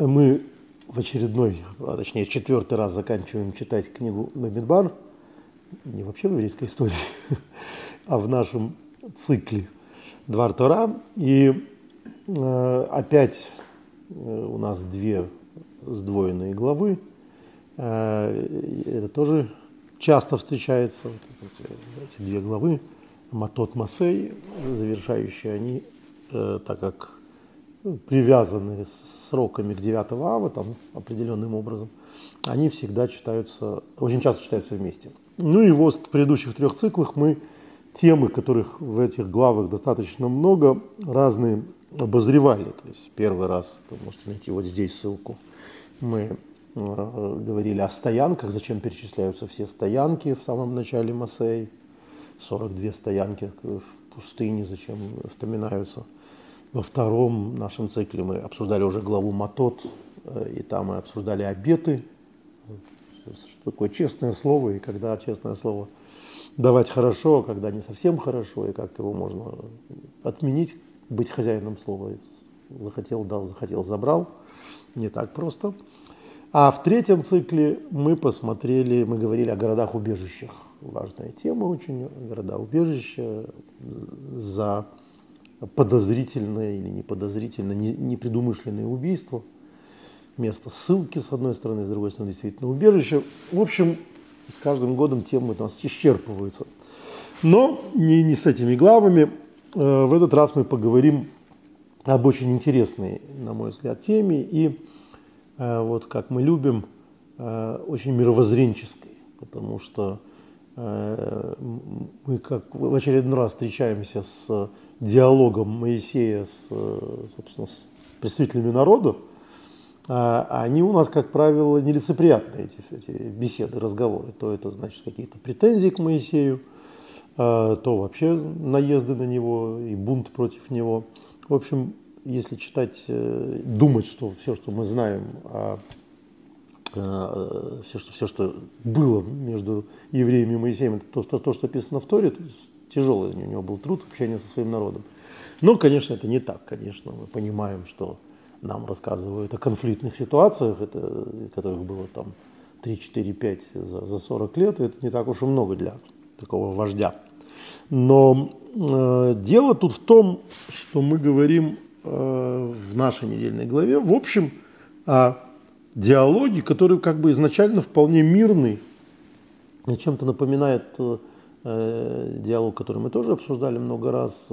Мы в очередной, а точнее четвертый раз заканчиваем читать книгу Мамидбар, не вообще в еврейской истории, а в нашем цикле Двар Тора. И э, опять э, у нас две сдвоенные главы. Э, это тоже часто встречается, вот эти две главы. Матот Масей, завершающие они, э, так как ну, привязаны сроками к 9 ава, там определенным образом, они всегда читаются, очень часто читаются вместе. Ну и вот в предыдущих трех циклах мы темы, которых в этих главах достаточно много, разные обозревали. То есть первый раз, вы можете найти вот здесь ссылку, мы э, говорили о стоянках, зачем перечисляются все стоянки в самом начале Масей, 42 стоянки в пустыне, зачем вспоминаются – во втором нашем цикле мы обсуждали уже главу Матот, э, и там мы обсуждали обеты, что такое честное слово, и когда честное слово давать хорошо, а когда не совсем хорошо, и как его можно отменить, быть хозяином слова. Захотел, дал, захотел, забрал. Не так просто. А в третьем цикле мы посмотрели, мы говорили о городах-убежищах. Важная тема очень, города-убежища за подозрительное или неподозрительное, непредумышленное убийство. Место ссылки, с одной стороны, с другой стороны, действительно убежище. В общем, с каждым годом темы у нас исчерпываются. Но не, не с этими главами. Э, в этот раз мы поговорим об очень интересной, на мой взгляд, теме и э, вот как мы любим, э, очень мировоззренческой, потому что мы как в очередной раз встречаемся с диалогом Моисея с, собственно, с представителями народа, они у нас, как правило, нелицеприятные, эти, эти беседы, разговоры. То это значит какие-то претензии к Моисею, а, то вообще наезды на него и бунт против него. В общем, если читать, э, думать, что все, что мы знаем о все, что, все, что было между евреями и Моисеем, это то, что, то, что описано в Торе, тяжелый у него был труд общения со своим народом. Но, конечно, это не так. Конечно, мы понимаем, что нам рассказывают о конфликтных ситуациях, это, которых было там 3, 4, 5 за, за 40 лет, и это не так уж и много для такого вождя. Но э, дело тут в том, что мы говорим э, в нашей недельной главе, в общем, о диалоге, который как бы изначально вполне мирный, чем-то напоминает э, диалог, который мы тоже обсуждали много раз,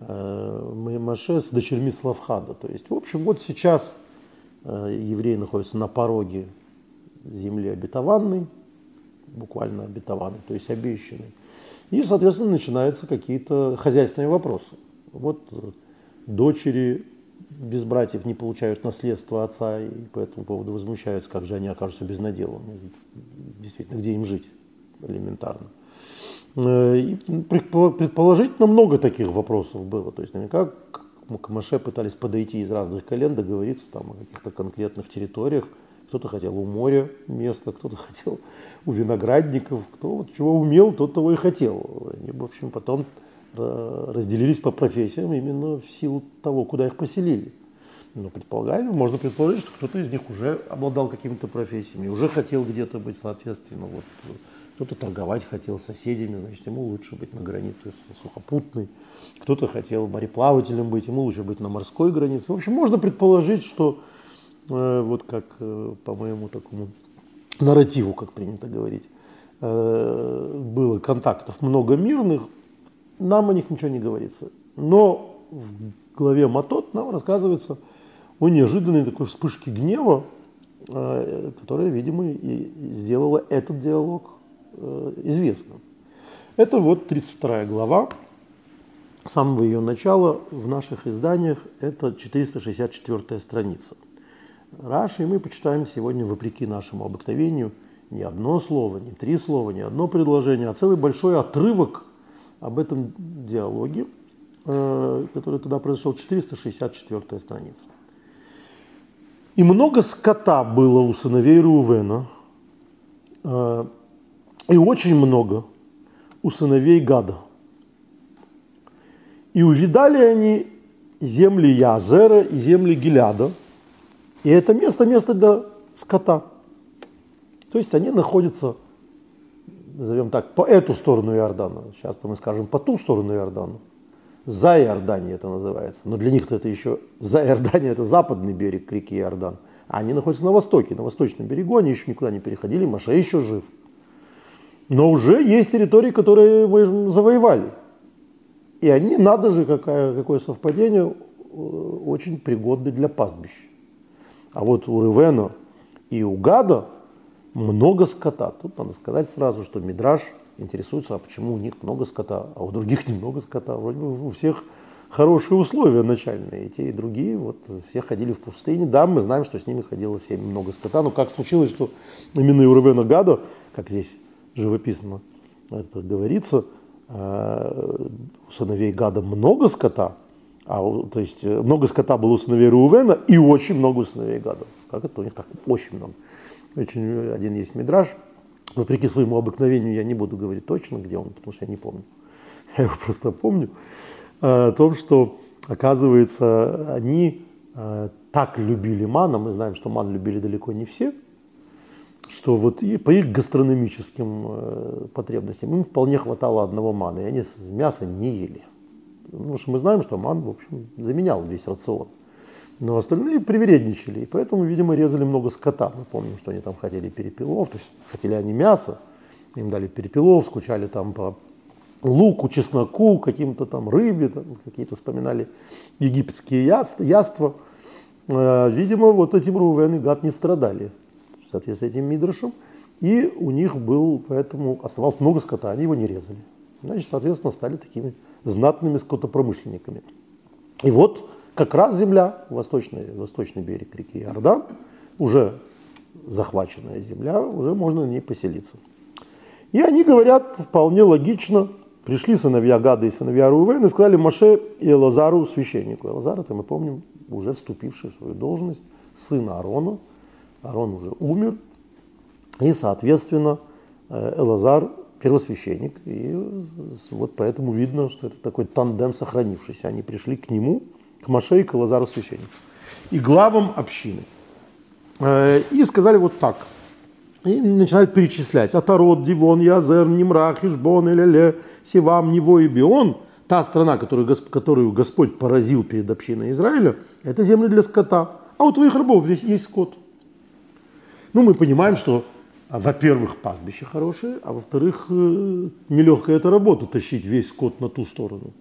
э, Маше с дочерьми Славхада. То есть, в общем, вот сейчас э, евреи находятся на пороге земли обетованной, буквально обетованной, то есть обещанной. И, соответственно, начинаются какие-то хозяйственные вопросы. Вот дочери без братьев не получают наследство отца и по этому поводу возмущаются, как же они окажутся без надела. Ну, действительно, где им жить элементарно. Э, предположительно много таких вопросов было. То есть наверняка к Маше пытались подойти из разных колен, договориться там, о каких-то конкретных территориях. Кто-то хотел у моря место, кто-то хотел у виноградников, кто вот чего умел, тот того и хотел. Они, в общем, потом э, разделились по профессиям именно в силу того, куда их поселили. Но предполагаем, можно предположить, что кто-то из них уже обладал какими-то профессиями, уже хотел где-то быть, соответственно, вот кто-то торговать хотел с соседями, значит, ему лучше быть на границе с сухопутной. Кто-то хотел мореплавателем быть, ему лучше быть на морской границе. В общем, можно предположить, что э, вот как э, по моему такому нарративу, как принято говорить, э, было контактов много мирных, нам о них ничего не говорится. Но в главе Матот нам рассказывается о неожиданной такой вспышке гнева, э, которая, видимо, и сделала этот диалог Э, известным. Это вот 32 глава, с самого ее начала в наших изданиях это 464 страница. Раши мы почитаем сегодня, вопреки нашему обыкновению, не одно слово, не три слова, не одно предложение, а целый большой отрывок об этом диалоге, э, который тогда произошел, 464 страница. «И много скота было у сыновей Рувена, э, и очень много у сыновей Гада. И увидали они земли Язера и земли Гиляда, И это место, место для скота. То есть они находятся, назовем так, по эту сторону Иордана. Часто мы скажем по ту сторону Иордана. За Иорданией это называется. Но для них это еще за Иорданией это западный берег реки Иордан. А они находятся на востоке, на восточном берегу, они еще никуда не переходили, Маша еще жив. Но уже есть территории, которые мы завоевали. И они, надо же, какое, какое совпадение, э, очень пригодны для пастбищ. А вот у Ревена и у Гада много скота. Тут надо сказать сразу, что Мидраж интересуется, а почему у них много скота, а у других немного скота. Вроде бы у всех хорошие условия начальные. И те, и другие, вот все ходили в пустыне. Да, мы знаем, что с ними ходило всеми много скота. Но как случилось, что именно и у Ревена Гада, как здесь живописно это говорится, э, у сыновей Гада много скота, а, то есть э, много скота было у сыновей Рувена и очень много у сыновей Гада. Как это у них так? Очень много. Очень один есть мидраж. Вопреки своему обыкновению я не буду говорить точно, где он, потому что я не помню. Я его просто помню. Э, о том, что, оказывается, они так любили мана, мы знаем, что ман любили далеко не все – что вот и по их гастрономическим э, потребностям им вполне хватало одного мана, и они мясо не ели. Потому что мы знаем, что ман, в общем, заменял весь рацион. Но остальные привередничали, и поэтому, видимо, резали много скота. Мы помним, что они там хотели перепелов, то есть хотели они мясо, им дали перепелов, скучали там по луку, чесноку, каким-то там рыбе, там, какие-то вспоминали египетские яства. Э, видимо, вот этим Рувен и Гад не страдали в соответствии с этим Мидрашем, и у них был, поэтому оставалось много скота, они его не резали. Значит, соответственно, стали такими знатными скотопромышленниками. И вот как раз земля, восточный, восточный берег реки Иордан, уже захваченная земля, уже можно на ней поселиться. И они говорят вполне логично, пришли сыновья Гада и сыновья Рувен и сказали Маше и Лазару священнику. Лазар, это мы помним, уже вступивший в свою должность, сын Аарона, Арон уже умер, и, соответственно, э, Элазар первосвященник, и вот поэтому видно, что это такой тандем сохранившийся. Они пришли к нему, к Маше и к Элазару священнику, и главам общины. Э, и сказали вот так, и начинают перечислять. Атарот, Дивон, Язер, Нимрах, Ишбон, Элеле, Сивам, Него и Бион. Та страна, которую, которую Господь поразил перед общиной Израиля, это земли для скота. А у твоих рабов здесь есть скот. Ну, мы понимаем, что, а, во-первых, пастбище хорошее, а во-вторых, э, нелегкая эта работа тащить весь скот на ту сторону.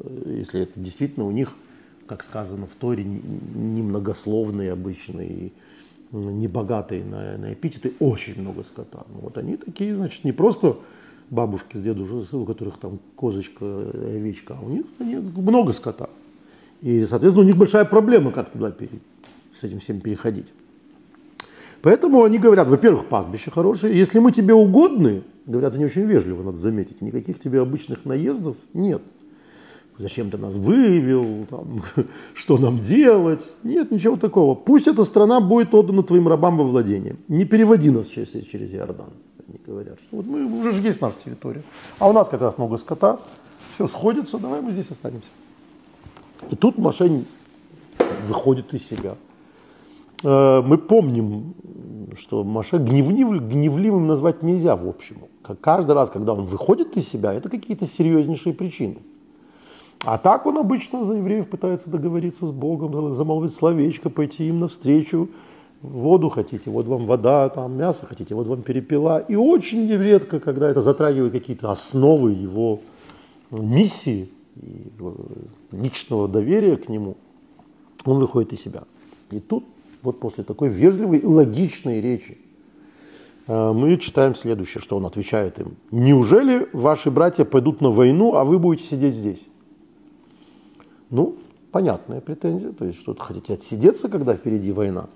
Э, если это действительно у них, как сказано в Торе, немногословные обычные, небогатые на, на эпитеты, очень много скота. Ну, вот они такие, значит, не просто бабушки с дедушкой, у которых там козочка, овечка, а у них они, много скота. И, соответственно, у них большая проблема, как туда пере, с этим всем переходить. Поэтому они говорят, во-первых, пастбище хорошее. Если мы тебе угодны, говорят они очень вежливо, надо заметить, никаких тебе обычных наездов нет. Зачем ты нас вывел, там, что нам делать? Нет, ничего такого. Пусть эта страна будет отдана твоим рабам во владение. Не переводи нас через, через Иордан. Они говорят, что вот мы уже же есть наша территория. А у нас как раз много скота, все сходится, давай мы здесь останемся. И тут Машень выходит из себя. Э, мы помним, что Маша гневлив, гневливым назвать нельзя в общем. Каждый раз, когда он выходит из себя, это какие-то серьезнейшие причины. А так он обычно за евреев пытается договориться с Богом, замолвить словечко, пойти им навстречу. Воду хотите, вот вам вода, там мясо хотите, вот вам перепела. И очень редко, когда это затрагивает какие-то основы его миссии, и э, личного доверия к нему, он выходит из себя. И тут вот после такой вежливой и логичной речи э, мы читаем следующее, что он отвечает им. «Неужели ваши братья пойдут на войну, а вы будете сидеть здесь?» Ну, понятная претензия, то есть что-то хотите отсидеться, когда впереди война.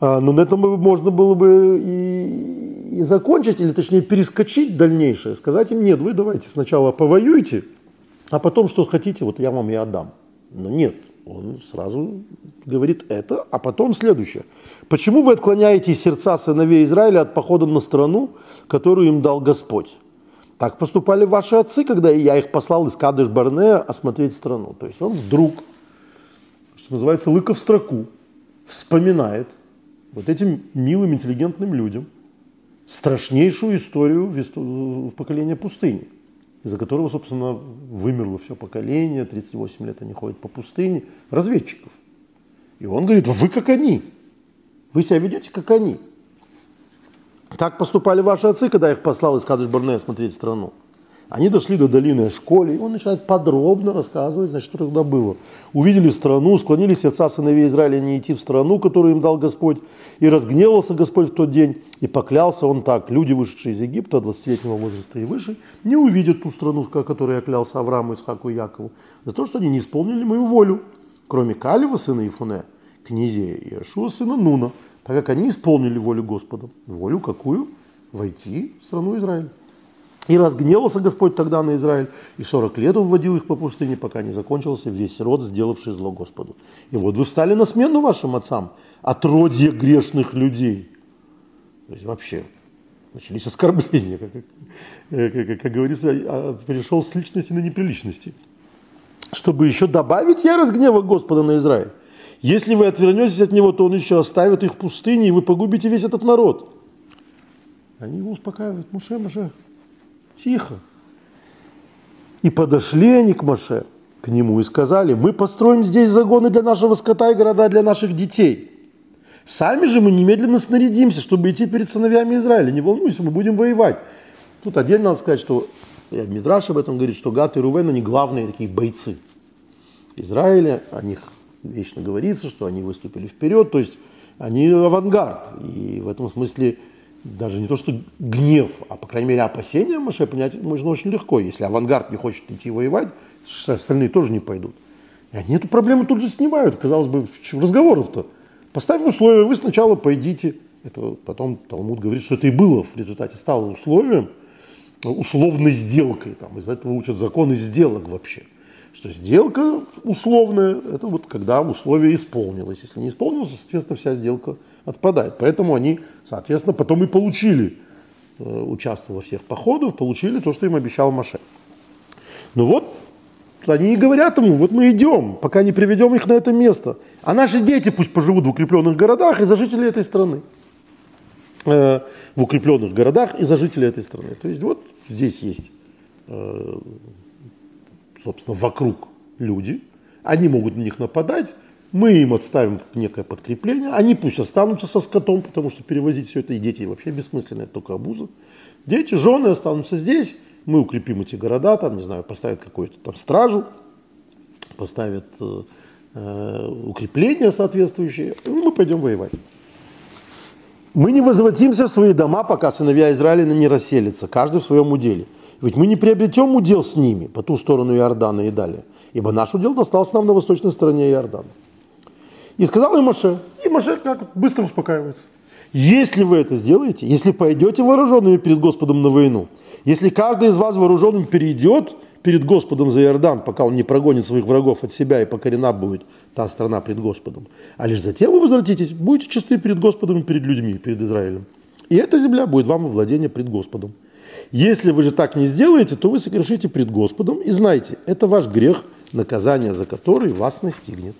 А, но на этом можно было бы и, и закончить, или точнее перескочить дальнейшее, сказать им, нет, вы давайте сначала повоюйте, а потом что хотите, вот я вам и отдам. Но нет, он сразу говорит это, а потом следующее. Почему вы отклоняете сердца сыновей Израиля от похода на страну, которую им дал Господь? Так поступали ваши отцы, когда я их послал из Кадыш Барнея осмотреть страну. То есть он вдруг, что называется, лыка в строку, вспоминает вот этим милым, интеллигентным людям страшнейшую историю в поколении пустыни, из-за которого, собственно, вымерло все поколение, 38 лет они ходят по пустыне, разведчиков. И он говорит, вы как они, вы себя ведете как они. Так поступали ваши отцы, когда их послал из Кадыш Барне смотреть страну. Они дошли до долины Школи, и он начинает подробно рассказывать, значит, что тогда было. Увидели страну, склонились отца сыновей Израиля не идти в страну, которую им дал Господь, и разгневался Господь в тот день, и поклялся он так, люди, вышедшие из Египта, 20-летнего возраста и выше, не увидят ту страну, которую я клялся Аврааму, Исхаку и Якову, за то, что они не исполнили мою волю, кроме Калева, сына Ифуне, князей, и Ашуа, сына Нуна, так как они исполнили волю Господа. Волю какую? Войти в страну Израиля. И разгневался Господь тогда на Израиль, и 40 лет он вводил их по пустыне, пока не закончился весь род, сделавший зло Господу. И вот вы встали на смену вашим отцам, отродье грешных людей. То есть вообще начались оскорбления, как, как, как, как говорится, а, перешел с личности на неприличности. Чтобы еще добавить ярость гнева Господа на Израиль. Если вы отвернетесь от него, то он еще оставит их в пустыне, и вы погубите весь этот народ. Они его успокаивают. Муше, Муше, Тихо. И подошли они к Маше, к нему и сказали, мы построим здесь загоны для нашего скота и города для наших детей. Сами же мы немедленно снарядимся, чтобы идти перед сыновьями Израиля. Не волнуйся, мы будем воевать. Тут отдельно надо сказать, что Мидраш об этом говорит, что Гат и Рувен, они главные такие бойцы Израиля. О них вечно говорится, что они выступили вперед, то есть они авангард. И в этом смысле даже не то, что гнев, а, по крайней мере, опасения Маше понять можно очень легко. Если авангард не хочет идти воевать, остальные тоже не пойдут. И они эту проблему тут же снимают. Казалось бы, разговоров-то. Поставим условия, вы сначала пойдите. Это потом Талмуд говорит, что это и было в результате стало условием, условной сделкой. Там, из этого учат законы сделок вообще. Что сделка условная, это вот когда условие исполнилось. Если не исполнилось, соответственно, вся сделка отпадает. Поэтому они, соответственно, потом и получили, э, участвуя во всех походах, получили то, что им обещал Маше. Ну вот, они и говорят ему, вот мы идем, пока не приведем их на это место. А наши дети пусть поживут в укрепленных городах и за жителей этой страны. Э, в укрепленных городах и за жителей этой страны. То есть вот здесь есть, э, собственно, вокруг люди, они могут на них нападать, мы им отставим некое подкрепление, они пусть останутся со скотом, потому что перевозить все это и дети вообще бессмысленно, это только обуза. Дети, жены останутся здесь, мы укрепим эти города, там, не знаю, поставят какую-то там стражу, поставят э, э, укрепления соответствующие, и мы пойдем воевать. Мы не возвратимся в свои дома, пока сыновья Израиля не расселятся, каждый в своем уделе. Ведь мы не приобретем удел с ними по ту сторону Иордана и далее, ибо наш удел достался нам на восточной стороне Иордана. И сказал им Маше, и Маше как быстро успокаивается. Если вы это сделаете, если пойдете вооруженными перед Господом на войну, если каждый из вас вооруженным перейдет перед Господом за Иордан, пока он не прогонит своих врагов от себя и покорена будет та страна пред Господом, а лишь затем вы возвратитесь, будете чисты перед Господом и перед людьми, перед Израилем. И эта земля будет вам во владение пред Господом. Если вы же так не сделаете, то вы согрешите пред Господом и знайте, это ваш грех, наказание за который вас настигнет.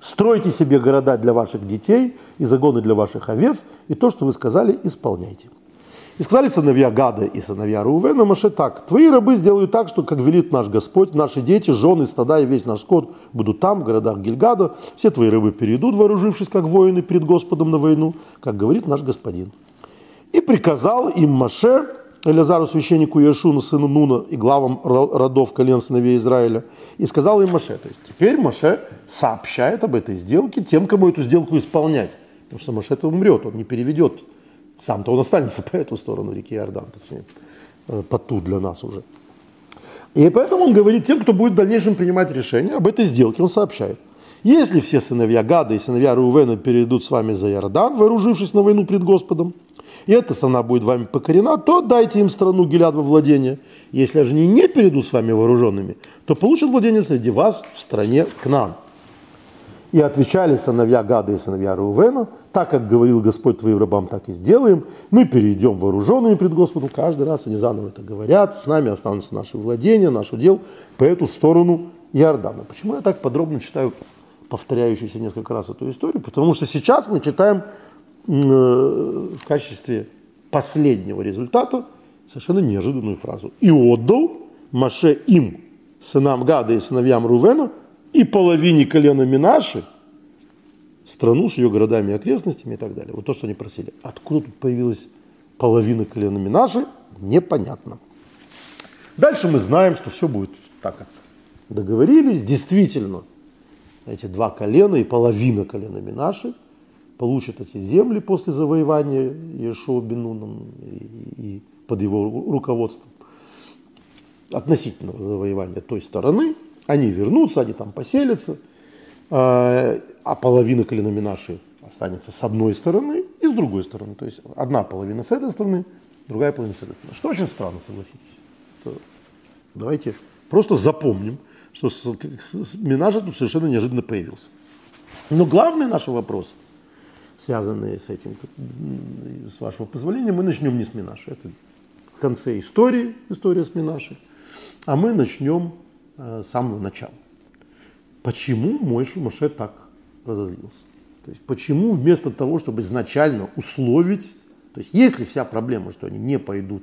Стройте себе города для ваших детей и загоны для ваших овец, и то, что вы сказали, исполняйте. И сказали сыновья Гада и сыновья Рувена Маше так, твои рабы сделают так, что, как велит наш Господь, наши дети, жены, стада и весь наш скот будут там, в городах Гильгада, все твои рабы перейдут, вооружившись, как воины, перед Господом на войну, как говорит наш Господин. И приказал им Маше, Элязару священнику Иешуну, сыну Нуна и главам родов колен сыновей Израиля, и сказал им Маше. То есть теперь Маше сообщает об этой сделке тем, кому эту сделку исполнять. Потому что Маше это умрет, он не переведет. Сам-то он останется по эту сторону реки Иордан, точнее, э, по ту для нас уже. И поэтому он говорит тем, кто будет в дальнейшем принимать решение об этой сделке, он сообщает. Если все сыновья Гада и сыновья Рувена перейдут с вами за Иордан, вооружившись на войну пред Господом, и эта страна будет вами покорена, то дайте им страну Гиляд во владение. Если же они не перейдут с вами вооруженными, то получат владение среди вас в стране Кнан. И отвечали сыновья Гада и сыновья Рувена, так как говорил Господь твоим рабам, так и сделаем. Мы перейдем вооруженными пред Господом. Каждый раз они заново это говорят. С нами останутся наши владения, наш удел по эту сторону Иордана. Почему я так подробно читаю повторяющуюся несколько раз эту историю, потому что сейчас мы читаем в качестве последнего результата совершенно неожиданную фразу. «И отдал Маше им, сынам Гада и сыновьям Рувена, и половине колена Минаши, страну с ее городами и окрестностями и так далее». Вот то, что они просили. Откуда тут появилась половина колена Минаши, непонятно. Дальше мы знаем, что все будет так, как договорились. Действительно, эти два колена и половина колена Минаши получат эти земли после завоевания Иешуа Бенуном и, и под его руководством относительного завоевания той стороны. Они вернутся, они там поселятся, а, а половина колена Минаши останется с одной стороны и с другой стороны. То есть одна половина с этой стороны, другая половина с этой стороны. Что очень странно, согласитесь. Давайте просто запомним, что Минажа тут совершенно неожиданно появился. Но главный наш вопрос, связанный с этим, с вашего позволения, мы начнем не с Минаши. Это в конце истории, история с Минашей, а мы начнем э, с самого начала. Почему Мойша Моше так разозлился? То есть почему вместо того, чтобы изначально условить, то есть если вся проблема, что они не пойдут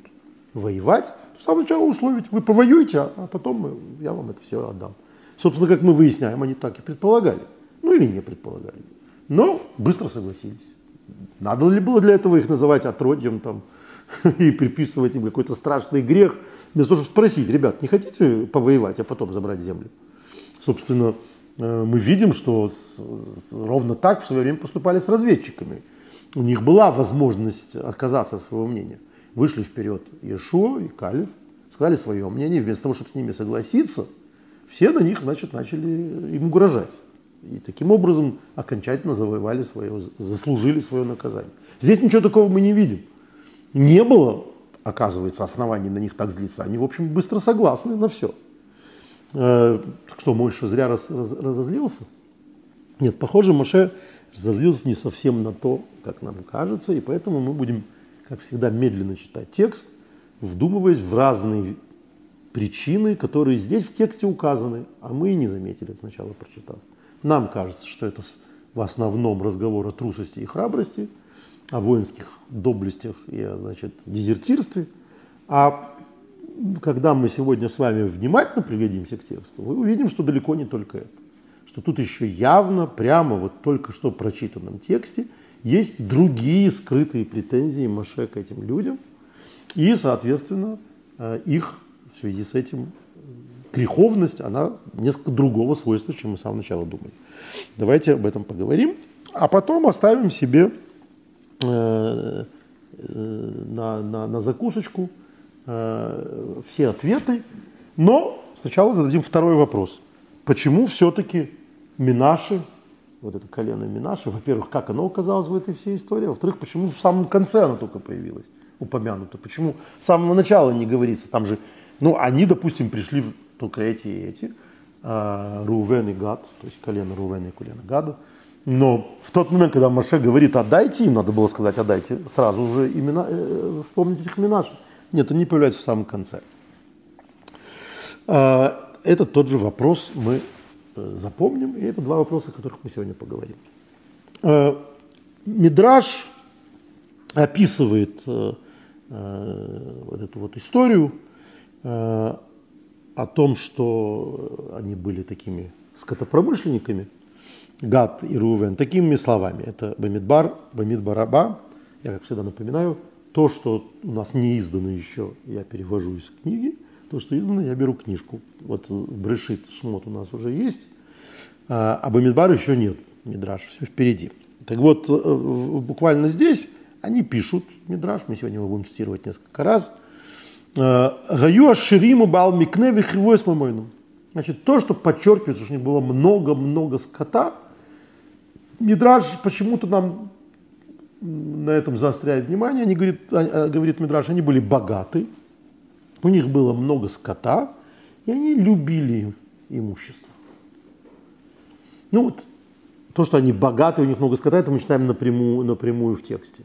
воевать, с самого начала условить, вы повоюете, а потом я вам это все отдам. Собственно, как мы выясняем, они так и предполагали. Ну или не предполагали. Но быстро согласились. Надо ли было для этого их называть отродьем там, и приписывать им какой-то страшный грех, вместо того, чтобы спросить, ребят, не хотите повоевать, а потом забрать землю? Собственно, э, мы видим, что ровно так в свое время поступали с разведчиками. У них была возможность отказаться от своего мнения вышли вперед Иешуа и Калиф, сказали свое мнение, вместо того, чтобы с ними согласиться, все на них, значит, начали им угрожать. И таким образом окончательно завоевали свое, заслужили свое наказание. Здесь ничего такого мы не видим. Не было, оказывается, оснований на них так злиться. Они, в общем, быстро согласны на все. Э, что, Мойша зря раз, раз, разозлился? Нет, похоже, Моше разозлился не совсем на то, как нам кажется, и поэтому мы будем как всегда, медленно читать текст, вдумываясь в разные причины, которые здесь в тексте указаны, а мы и не заметили сначала прочитав. Нам кажется, что это в основном разговор о трусости и храбрости, о воинских доблестях и о значит, дезертирстве. А когда мы сегодня с вами внимательно приглядимся к тексту, мы увидим, что далеко не только это. Что тут еще явно, прямо вот только что прочитанном тексте – есть другие скрытые претензии Маше к этим людям, и, соответственно, э, их в связи с этим греховность, она несколько другого свойства, чем мы с самого начала думали. Давайте об этом поговорим, а потом оставим себе э, э, на, на, на закусочку все ответы, но сначала зададим второй вопрос. Почему все-таки Минаши вот это колено Минаши, во-первых, как оно оказалось в этой всей истории, а во-вторых, почему в самом конце оно только появилось, упомянуто, почему с самого начала не говорится, там же, ну, они, допустим, пришли только эти и эти, э, Рувен и Гад, то есть колено Рувена и колено Гада, но в тот момент, когда Маше говорит, отдайте им, надо было сказать, отдайте, сразу же имена, э, вспомните их Минаши. Нет, они появляются в самом конце. Э, это тот же вопрос мы Э, запомним. И это два вопроса, о которых мы сегодня поговорим. Э, Мидраж описывает э, вот эту вот историю о том, что они были такими скотопромышленниками, Гад и Рувен, такими словами. Это Бамидбар, Бамидбараба. Я, как всегда, напоминаю, то, что у нас не издано еще, я перевожу из книги – то, что издано, я беру книжку. Вот Брешит Шмот у нас уже есть, а, а Бамидбар еще нет, Мидраш, все впереди. Так вот, э, буквально здесь они пишут Мидраш, мы сегодня его будем цитировать несколько раз. «Э, Гаю Ашириму Бал Микне Вихривой Мамойну. Значит, то, что подчеркивается, что у них было много-много скота, Мидраш почему-то нам на этом заостряет внимание. Они говорит, а, говорит Мидраш, они были богаты, у них было много скота, и они любили имущество. Ну вот, то, что они богаты, у них много скота, это мы читаем напрямую, напрямую в тексте.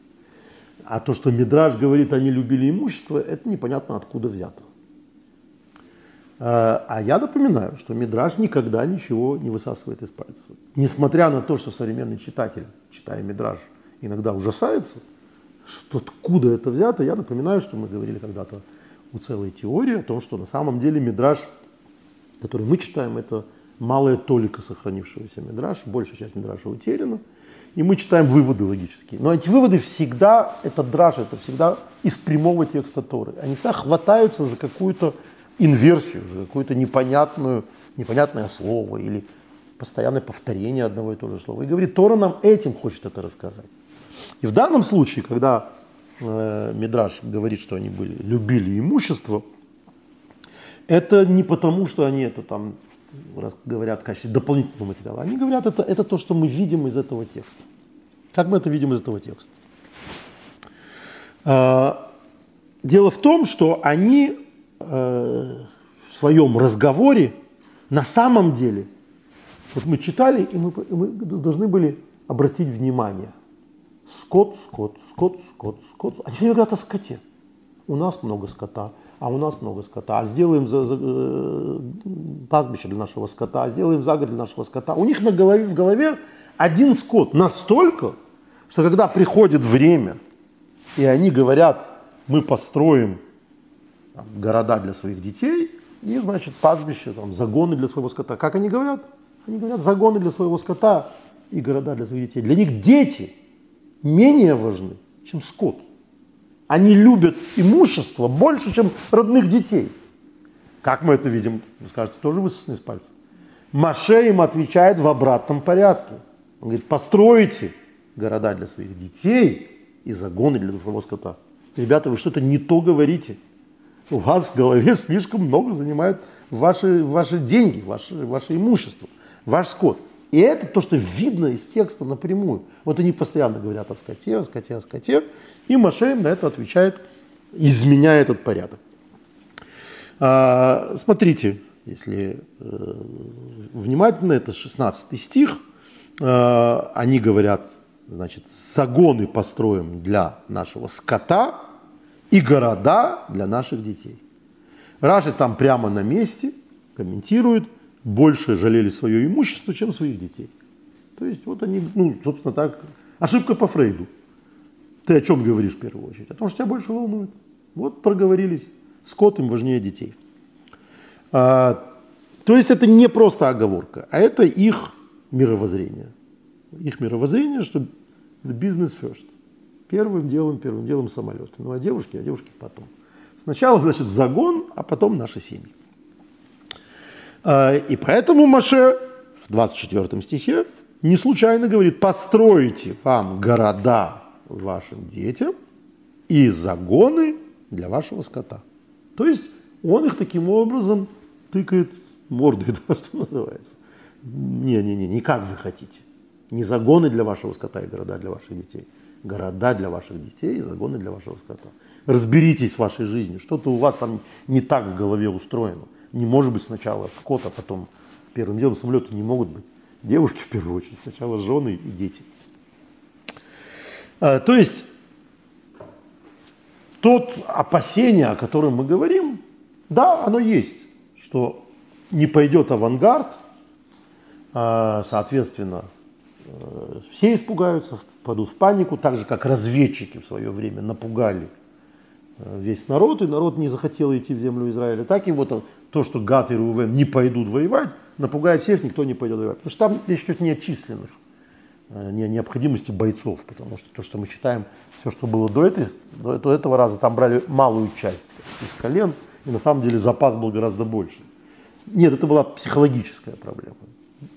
А то, что Мидраж говорит, они любили имущество, это непонятно откуда взято. А, а я напоминаю, что Мидраж никогда ничего не высасывает из пальца. Несмотря на то, что современный читатель, читая Мидраж, иногда ужасается, что откуда это взято, я напоминаю, что мы говорили когда-то у целой теории о том, что на самом деле Мидраж, который мы читаем, это малая толика сохранившегося Мидраж, большая часть Мидраша утеряна, и мы читаем выводы логические. Но эти выводы всегда, это драж, это всегда из прямого текста Торы. Они всегда хватаются за какую-то инверсию, за какое-то непонятную, непонятное слово или постоянное повторение одного и того же слова. И говорит, Тора нам этим хочет это рассказать. И в данном случае, когда э, Мидраш говорит, что они были, любили имущество, это не потому, что они это там говорят в качестве дополнительного материала. Они говорят, это, это то, что мы видим из этого текста. Как мы это видим из этого текста? А, дело в том, что они э, в своем разговоре на самом деле, вот мы читали, и мы, и мы должны были обратить внимание. Скот, скот, скот, скот, скот. Они все говорят о скоте. У нас много скота, а у нас много скота. А сделаем за, за, э, пастбище для нашего скота, а сделаем загород для нашего скота. У них на голове, в голове один скот. Настолько, что когда приходит время, и они говорят, мы построим там, города для своих детей, и, значит, пастбище, там, загоны для своего скота. Как они говорят? Они говорят, загоны для своего скота и города для своих детей. Для них дети менее важны, чем скот. Они любят имущество больше, чем родных детей. Как мы это видим? Вы скажете, тоже высосаны из пальца. Маше им отвечает в обратном порядке. Он говорит, постройте города для своих детей и загоны для своего скота. Ребята, вы что-то не то говорите у вас в голове слишком много занимают ваши, ваши деньги, ваше, ваше имущество, ваш скот. И это то, что видно из текста напрямую. Вот они постоянно говорят о скоте, о скоте, о скоте, и Маше на это отвечает, изменяя этот порядок. А, смотрите, если э, внимательно, это 16 стих, э, они говорят, значит, загоны построим для нашего скота, и города для наших детей. Раши там прямо на месте комментирует, больше жалели свое имущество, чем своих детей. То есть вот они, ну, собственно так, ошибка по Фрейду. Ты о чем говоришь в первую очередь? О том, что тебя больше волнует. Вот проговорились. Скот им важнее детей. А, то есть это не просто оговорка, а это их мировоззрение. Их мировоззрение, что бизнес first. Первым делом, первым делом самолет. Ну а девушки, а девушки потом. Сначала, значит, загон, а потом наши семьи. А, и поэтому Маше в 24 стихе не случайно говорит, постройте вам города вашим детям и загоны для вашего скота. То есть он их таким образом тыкает мордой, да, что называется. Не-не-не, не как вы хотите. Не загоны для вашего скота и города для ваших детей – города для ваших детей, загоны для вашего скота. Разберитесь в вашей жизни, что-то у вас там не так в голове устроено. Не может быть сначала скот, а потом первым делом самолеты не могут быть. Девушки в первую очередь, сначала жены и дети. А, то есть тот опасение, о котором мы говорим, да, оно есть, что не пойдет авангард, а, соответственно, э, все испугаются, впадут в панику, так же, как разведчики в свое время напугали весь народ, и народ не захотел идти в землю Израиля. Так и вот то, что Гат и Рувен не пойдут воевать, напугает всех, никто не пойдет воевать. Потому что там речь идет не о численных, э, не о необходимости бойцов, потому что то, что мы читаем, все, что было до, этой, до этого раза, там брали малую часть из колен, и на самом деле запас был гораздо больше. Нет, это была психологическая проблема.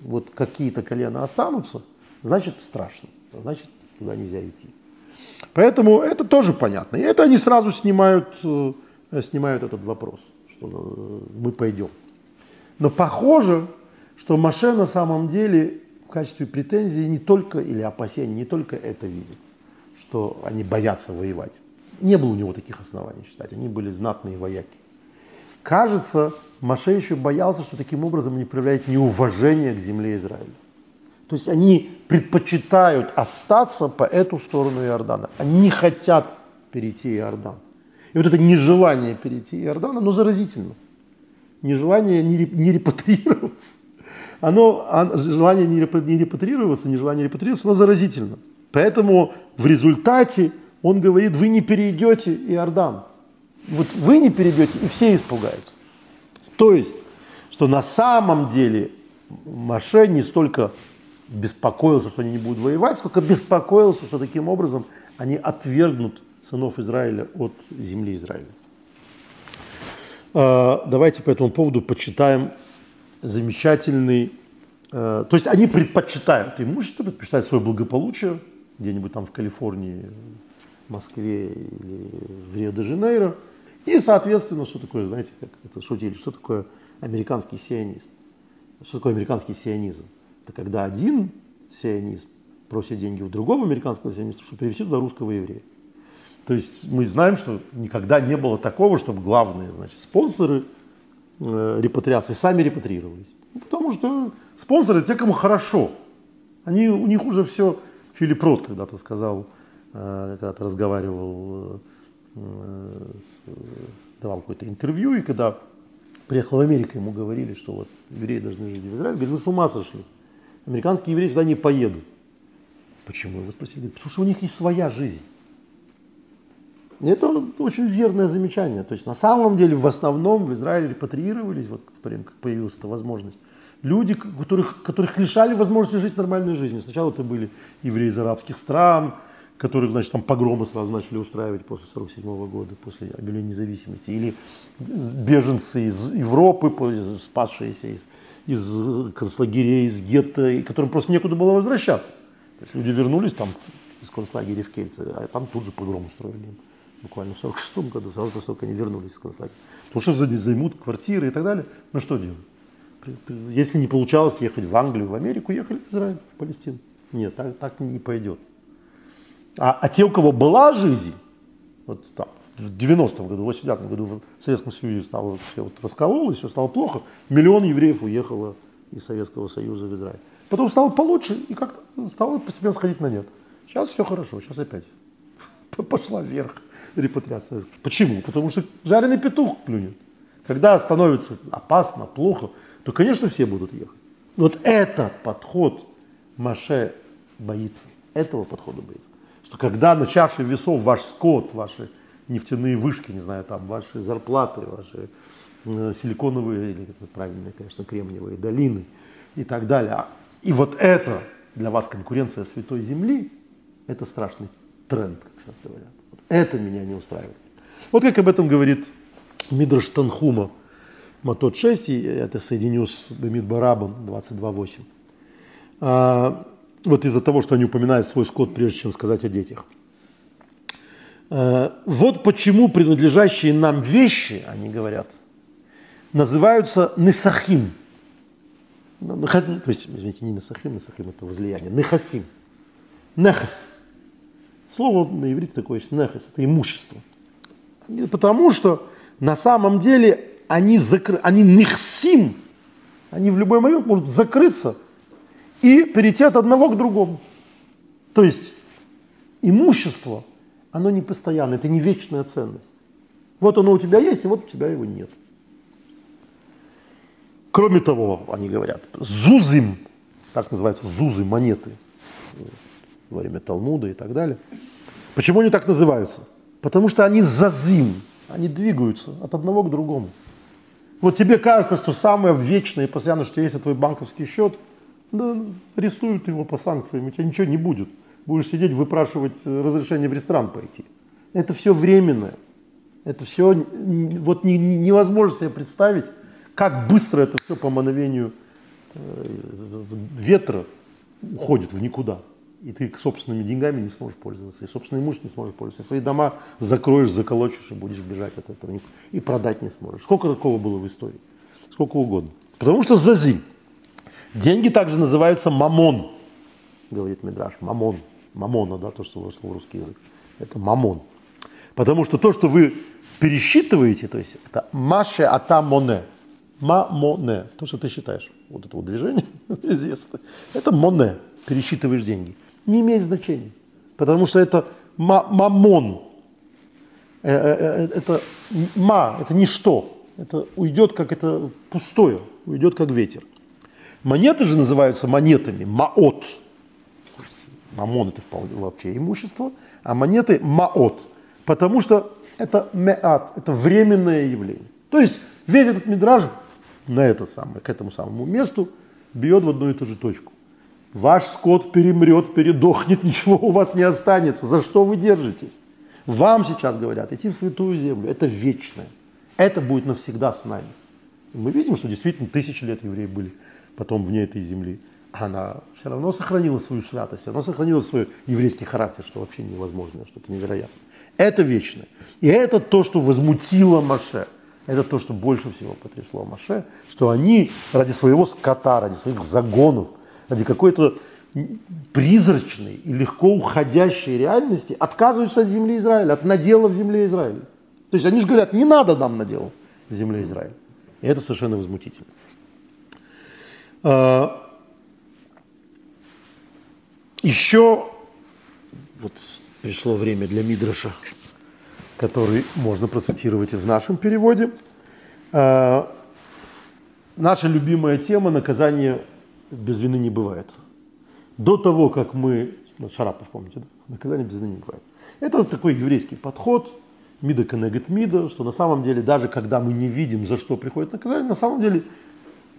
Вот какие-то колена останутся, значит страшно, значит туда нельзя идти. Поэтому это тоже понятно. И это они сразу снимают, э, снимают этот вопрос, что э, мы пойдем. Но похоже, что Маше на самом деле в качестве претензии не только, или опасений, не только это видит, что они боятся воевать. Не было у него таких оснований считать, они были знатные вояки. Кажется, Маше еще боялся, что таким образом они проявляют неуважение к земле Израиля. То есть они предпочитают остаться по эту сторону Иордана. Они не хотят перейти Иордан. И вот это нежелание перейти Иордан, оно заразительно. нежелание не, не. Оно, желание не, репатриироваться, нежелание репатриироваться, оно заразительно. Поэтому в результате он говорит, вы не перейдете Иордан. Вот вы не перейдете, и все испугаются. То есть, что на самом деле Маше не столько беспокоился, что они не будут воевать, сколько беспокоился, что таким образом они отвергнут сынов Израиля от земли Израиля. А, давайте по этому поводу почитаем замечательный... А, то есть они предпочитают имущество, предпочитают свое благополучие где-нибудь там в Калифорнии, Москве или в Рио-де-Жанейро. И, соответственно, что такое, знаете, как это шутили, что такое американский сионист? Что такое американский сионизм? Это когда один сионист просит деньги у другого американского сиониста, чтобы перевести туда русского еврея. То есть мы знаем, что никогда не было такого, чтобы главные значит, спонсоры э, репатриации сами репатриировались. Ну, потому что спонсоры те, кому хорошо. Они, у них уже все... Филипп Рот когда-то сказал, э, когда-то разговаривал, э, с, давал какое-то интервью, и когда приехал в Америку, ему говорили, что вот евреи должны жить в Израиле. Говорит, вы с ума сошли. Американские евреи сюда не поедут. Почему? Его спросили. Потому что у них есть своя жизнь. Это очень верное замечание. То есть на самом деле в основном в Израиле репатриировались, вот в то время, как появилась эта возможность, люди, которых, которых лишали возможности жить нормальной жизнью. Сначала это были евреи из арабских стран, которых, значит, там погромы сразу начали устраивать после 47 года, после объявления независимости, или беженцы из Европы, спасшиеся из, из концлагерей, из гетто, и которым просто некуда было возвращаться. То есть люди вернулись там из концлагеря в Кельце, а там тут же погром устроили буквально в 46 году, сразу после того, как они вернулись из концлагеря. Потому что займут квартиры и так далее. Ну что делать? Если не получалось ехать в Англию, в Америку, ехали в Израиль, в Палестину. Нет, так, так не пойдет. А, а те, у кого была жизнь, вот там, в 90-м году, в 89-м году в Советском Союзе стало все вот раскололось, все стало плохо, миллион евреев уехало из Советского Союза в Израиль. Потом стало получше и как-то стало постепенно сходить на нет. Сейчас все хорошо, сейчас опять пошла вверх репатриация. Почему? Потому что жареный петух клюнет. Когда становится опасно, плохо, то, конечно, все будут ехать. Вот этот подход Маше боится. Этого подхода боится. Что когда на чаше весов ваш скот, ваши нефтяные вышки, не знаю, там, ваши зарплаты, ваши э, силиконовые, или это правильно, конечно, кремниевые долины и так далее. И вот это для вас конкуренция святой земли, это страшный тренд, как сейчас говорят. Это меня не устраивает. Вот как об этом говорит Мидраш Танхума, Матот 6, и это соединю с Бемид Барабом 22.8. А, вот из-за того, что они упоминают свой скот, прежде чем сказать о детях. А, вот почему принадлежащие нам вещи, они говорят, называются несахим. Ну, то есть, извините, не несахим, несахим это возлияние, нехасим. Нехас. Слово на иврите такое есть нехес, это имущество. Потому что на самом деле они, закры... они нехсим, они в любой момент могут закрыться и перейти от одного к другому. То есть имущество, оно не постоянное, это не вечная ценность. Вот оно у тебя есть, и вот у тебя его нет. Кроме того, они говорят, зузим, так называются зузы, монеты, во время Талмуда и так далее. Почему они так называются? Потому что они зазим, они двигаются от одного к другому. Вот тебе кажется, что самое вечное и постоянно, что есть, это твой банковский счет, да, арестуют его по санкциям, у тебя ничего не будет. Будешь сидеть, выпрашивать разрешение в ресторан пойти. Это все временное. Это все вот не, невозможно себе представить, как быстро это все по мановению э, ветра уходит в никуда и ты собственными деньгами не сможешь пользоваться, и собственным имуществом не сможешь пользоваться, и свои дома закроешь, заколочишь и будешь бежать от этого, и продать не сможешь. Сколько такого было в истории? Сколько угодно. Потому что зази. Деньги также называются мамон, говорит Мидраш, мамон, мамона, да, то, что вошло в русский язык. Это мамон. Потому что то, что вы пересчитываете, то есть это маше ата моне, мамоне, то, что ты считаешь, вот это вот движение известно, это моне, пересчитываешь деньги не имеет значения. Потому что это мамон. Э, э, э, это ма, это ничто. это уйдет как это пустое, уйдет как ветер. Монеты же называются монетами, маот. Мамон это вообще имущество, а монеты маот, потому что это меат, это временное явление. То есть весь этот мидраж на это самое, к этому самому месту бьет в одну и ту же точку. Ваш скот перемрет, передохнет, ничего у вас не останется. За что вы держитесь? Вам сейчас говорят идти в святую землю. Это вечное. Это будет навсегда с нами. И мы видим, что действительно тысячи лет евреи были потом вне этой земли. Она все равно сохранила свою святость, равно сохранила свой еврейский характер, что вообще невозможно, что-то невероятное. Это вечное. И это то, что возмутило Маше. Это то, что больше всего потрясло Маше, что они ради своего скота, ради своих загонов, ради какой-то призрачной и легко уходящей реальности отказываются от земли Израиля, от надела в земле Израиля. То есть они же говорят, не надо нам надел в земле Израиля. И это совершенно возмутительно. Еще вот пришло время для Мидраша, который можно процитировать в нашем переводе. А, наша любимая тема наказание без вины не бывает. До того, как мы, вот Шарапов, помните, да? наказание без вины не бывает. Это такой еврейский подход, мида коннегет мида, что на самом деле даже когда мы не видим, за что приходит наказание, на самом деле,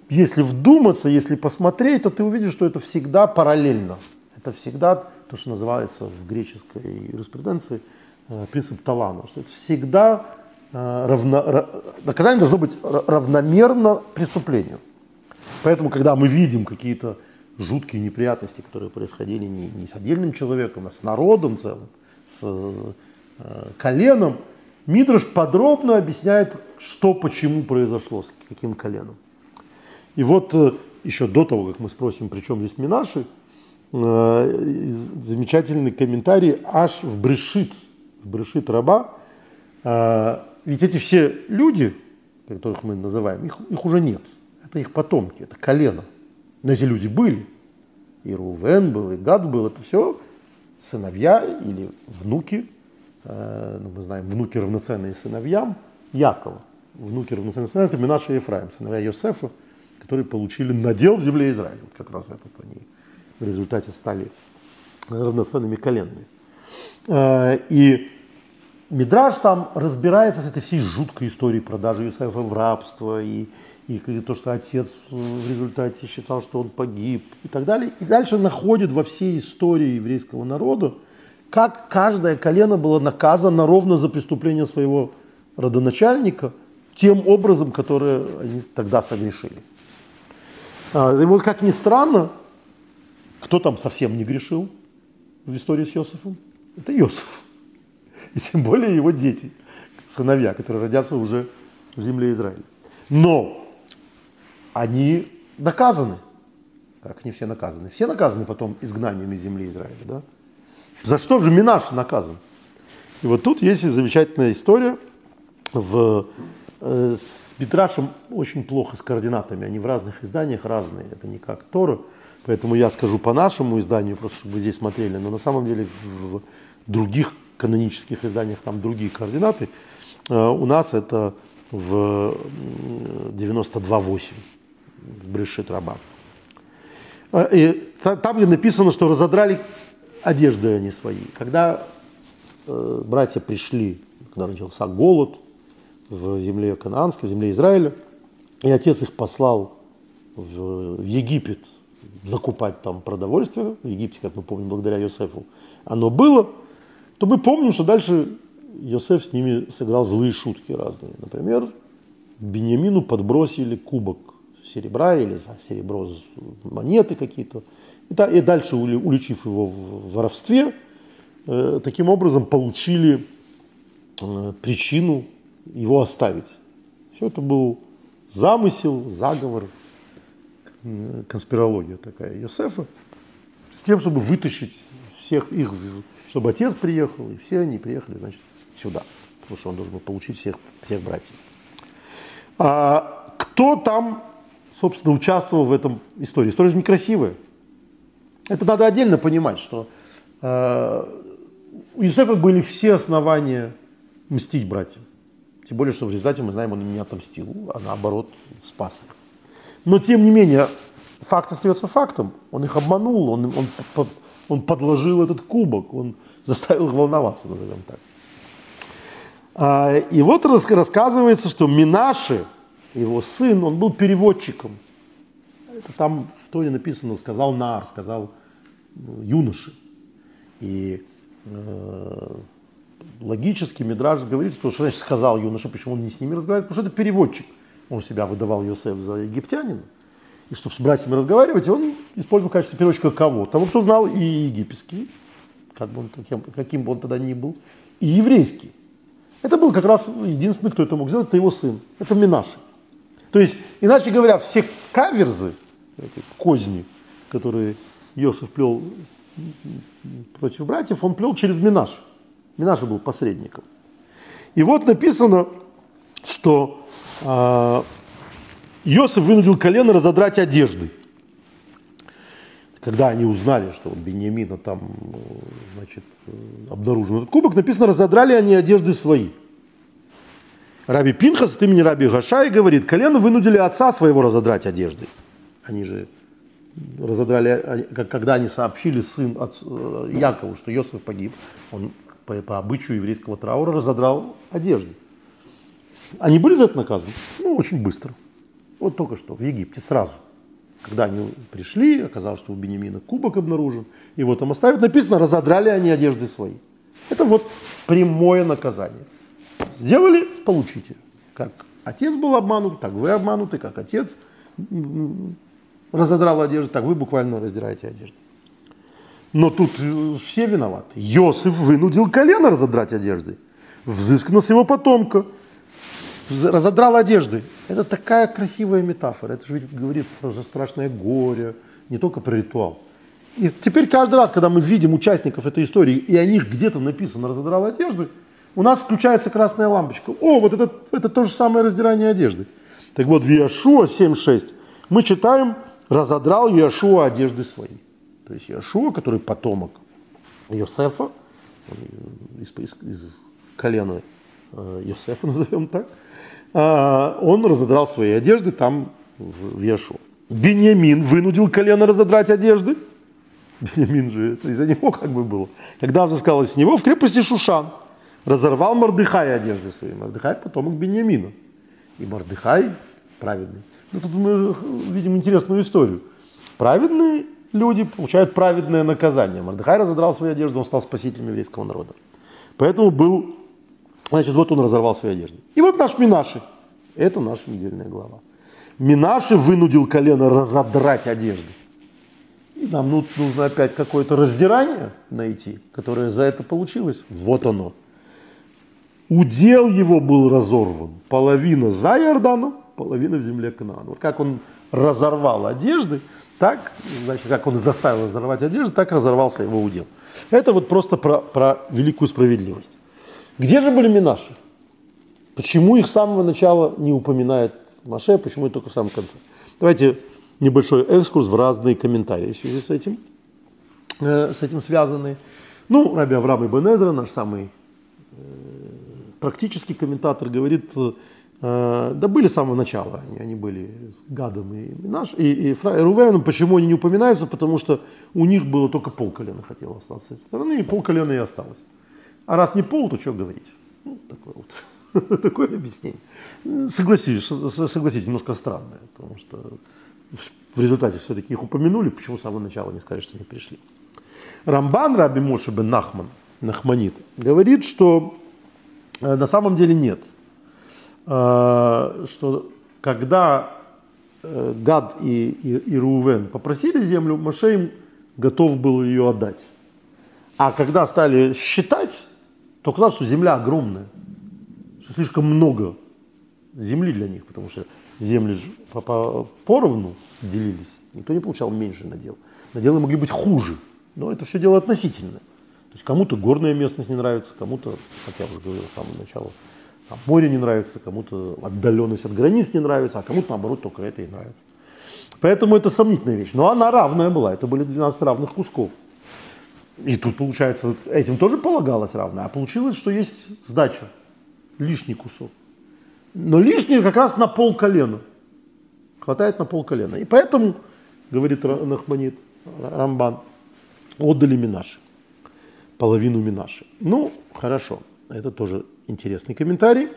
если вдуматься, если посмотреть, то ты увидишь, что это всегда параллельно. Это всегда то, что называется в греческой юриспруденции э, принцип талана, что это всегда э, равно, наказание должно быть равномерно преступлению. Поэтому, когда мы видим какие-то жуткие неприятности, которые происходили не, не с отдельным человеком, а с народом целым, с э, коленом, Мидрош подробно объясняет, что почему произошло, с каким коленом. И вот э, еще до того, как мы спросим, при чем здесь Минаши, замечательный комментарий аж в Брешит, в Брешит раба. Э, ведь эти все люди, которых мы называем, их, их уже нет – это их потомки, это колено. Но эти люди были. И Рувен был, и Гад был. Это все сыновья или внуки. Э, ну, мы знаем, внуки равноценные сыновьям Якова. Внуки равноценные сыновьям, это Минаша и Ефраим, сыновья Йосефа, которые получили надел в земле Израиля. Вот как раз этот они в результате стали равноценными коленами. Э, и Мидраж там разбирается с этой всей жуткой историей продажи Юсефа в рабство и, и то, что отец в результате считал, что он погиб и так далее. И дальше находит во всей истории еврейского народа, как каждое колено было наказано ровно за преступление своего родоначальника тем образом, который они тогда согрешили. А, и вот как ни странно, кто там совсем не грешил в истории с Иосифом? Это Иосиф. И тем более его дети, сыновья, которые родятся уже в земле Израиля. Но они наказаны. Как не все наказаны? Все наказаны потом изгнанием из земли Израиля. Да? За что же Минаш наказан? И вот тут есть замечательная история. В, э, с Битрашем очень плохо с координатами. Они в разных изданиях разные. Это не как Тора. Поэтому я скажу по нашему изданию, просто чтобы вы здесь смотрели. Но на самом деле в других канонических изданиях там другие координаты. Э, у нас это в 92.8 Брешит Раба. И там, где написано, что разодрали одежды они свои. Когда э, братья пришли, когда начался голод в земле Канаанской, в земле Израиля, и отец их послал в Египет закупать там продовольствие, в Египте, как мы помним, благодаря Йосефу, оно было, то мы помним, что дальше Йосеф с ними сыграл злые шутки разные. Например, Бениамину подбросили кубок серебра или за серебро монеты какие-то. И, да, и дальше, уличив его в воровстве, э, таким образом получили э, причину его оставить. Все это был замысел, заговор, конспирология такая Йосефа, с тем, чтобы вытащить всех их, чтобы отец приехал, и все они приехали, значит, сюда, потому что он должен был получить всех, всех братьев. А кто там собственно, участвовал в этом истории. История же некрасивая. Это надо отдельно понимать, что э, у Юсефа были все основания мстить братьям. Тем более, что в результате, мы знаем, он не отомстил, а наоборот спас их. Но тем не менее, факт остается фактом. Он их обманул, он, он, он подложил этот кубок, он заставил их волноваться, назовем так. А, и вот рассказывается, что Минаши, его сын, он был переводчиком. Это там в Торе написано, сказал Нар, сказал ну, юноши. И э, логически Мидраж говорит, что что значит сказал юноша, почему он не с ними разговаривает, потому что это переводчик. Он себя выдавал Йосеф за египтянина. И чтобы с братьями разговаривать, он использовал в качестве переводчика кого? Того, кто знал и египетский, как бы он, каким, каким бы он тогда ни был, и еврейский. Это был как раз единственный, кто это мог сделать, это его сын. Это Минаши. То есть, иначе говоря, все каверзы, эти козни, которые Иосиф плел против братьев, он плел через Минаши. Минаши был посредником. И вот написано, что Иосиф вынудил колено разодрать одежды. Когда они узнали, что у Бениамина там значит, обнаружен этот кубок, написано, разодрали они одежды свои. Раби Пинхас от имени Раби Гашай говорит, колено вынудили отца своего разодрать одежды. Они же разодрали, когда они сообщили сын от э, Якову, что Иосиф погиб, он по, по обычаю еврейского траура разодрал одежды. Они были за это наказаны? Ну, очень быстро. Вот только что, в Египте, сразу. Когда они пришли, оказалось, что у Бенемина кубок обнаружен, его там оставят, написано, разодрали они одежды свои. Это вот прямое наказание. Сделали, получите. Как отец был обманут, так вы обмануты, как отец разодрал одежду, так вы буквально раздираете одежду. Но тут э, все виноваты. Йосиф вынудил колено разодрать одежды. Взыскано с его потомка – разодрал одежды. Это такая красивая метафора. Это же ведь говорит про страшное горе, не только про ритуал. И теперь каждый раз, когда мы видим участников этой истории, и о них где-то написано «разодрал одежды», у нас включается красная лампочка. О, вот это, это то же самое раздирание одежды. Так вот, в Иошуа 7.6 мы читаем «разодрал Иошуа одежды свои». То есть Иошуа, который потомок Иосифа, из, из, из колена э, Иосифа, назовем так, он разодрал свои одежды там в Яшу. Беньямин вынудил колено разодрать одежды. Беньямин же, это из-за него как бы было. Когда взыскалось с него в крепости Шушан, разорвал Мордыхай одежды свои. Мордыхай потомок Беньямина. И Мордыхай праведный. Ну, тут мы видим интересную историю. Праведные люди получают праведное наказание. Мордыхай разодрал свои одежды, он стал спасителем еврейского народа. Поэтому был Значит, вот он разорвал свои одежды. И вот наш Минаши. Это наша недельная глава. Минаши вынудил колено разодрать одежды. И нам ну, нужно опять какое-то раздирание найти, которое за это получилось. Вот оно. Удел его был разорван. Половина за Иорданом, половина в земле Канаана. Вот как он разорвал одежды, так, значит, как он заставил разорвать одежды, так разорвался его удел. Это вот просто про, про великую справедливость. Где же были Минаши? Почему их с самого начала не упоминает Маше, почему только в самом конце? Давайте небольшой экскурс в разные комментарии в связи с этим, э, с этим связанные. Ну, Раби Авраам Ибн наш самый э, практический комментатор, говорит, э, да были с самого начала, они, они были с Гадом и Минаш, и, и, Фра, и Рувеном. Почему они не упоминаются? Потому что у них было только пол колена хотело остаться с этой стороны, и пол колена и осталось. А раз не пол, то что говорить? Ну, такое вот. такое объяснение. Согласитесь, согласитесь, немножко странное, потому что в результате все-таки их упомянули, почему с самого начала не сказали, что они пришли. Рамбан Раби Моше бен Нахман, Нахманит, говорит, что э, на самом деле нет. Э, что когда э, Гад и, и, и Рувен попросили землю, Моше им готов был ее отдать. А когда стали считать, то оказалось, что земля огромная, что слишком много земли для них, потому что земли по -по поровну делились, никто не получал меньше надел. Наделы могли быть хуже, но это все дело относительное. То есть кому-то горная местность не нравится, кому-то, как я уже говорил с самого начала, там море не нравится, кому-то отдаленность от границ не нравится, а кому-то наоборот только это и нравится. Поэтому это сомнительная вещь. Но она равная была, это были 12 равных кусков. И тут, получается, этим тоже полагалось равное. А получилось, что есть сдача, лишний кусок. Но лишнее как раз на пол колена. Хватает на пол колена. И поэтому, говорит Нахманит Рамбан, отдали Минаши. Половину Минаши. Ну, хорошо. Это тоже интересный комментарий.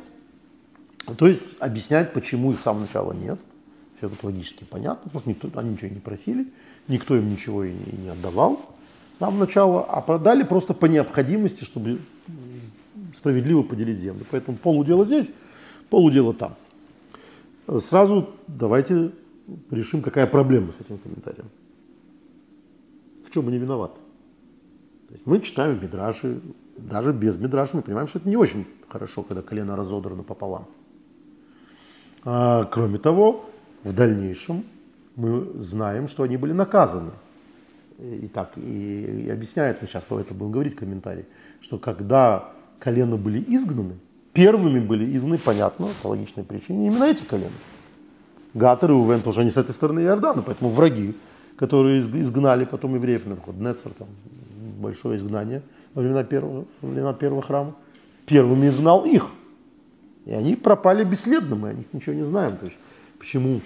То есть объяснять, почему их с самого начала нет. Все это логически понятно, потому что никто, они ничего не просили, никто им ничего и не, не отдавал с самого начала, а подали просто по необходимости, чтобы справедливо поделить землю. Поэтому полудела здесь, полудела там. Сразу давайте решим, какая проблема с этим комментарием. В чем они виноваты? То есть мы читаем Мидраши, даже без Мидраша мы понимаем, что это не очень хорошо, когда колено разодрано пополам. А, кроме того, в дальнейшем мы знаем, что они были наказаны. И так, и, и объясняет, мы сейчас по этому будем говорить в комментарии, что когда колена были изгнаны, первыми были изгнаны, понятно, по логичной причине, именно эти колена. Гатер и Увен тоже они с этой стороны Иордана, поэтому враги, которые изгнали потом евреев, например, Нецер, там, большое изгнание во времена первого, во времена первого храма, первыми изгнал их. И они пропали бесследно, мы о них ничего не знаем. То есть, почему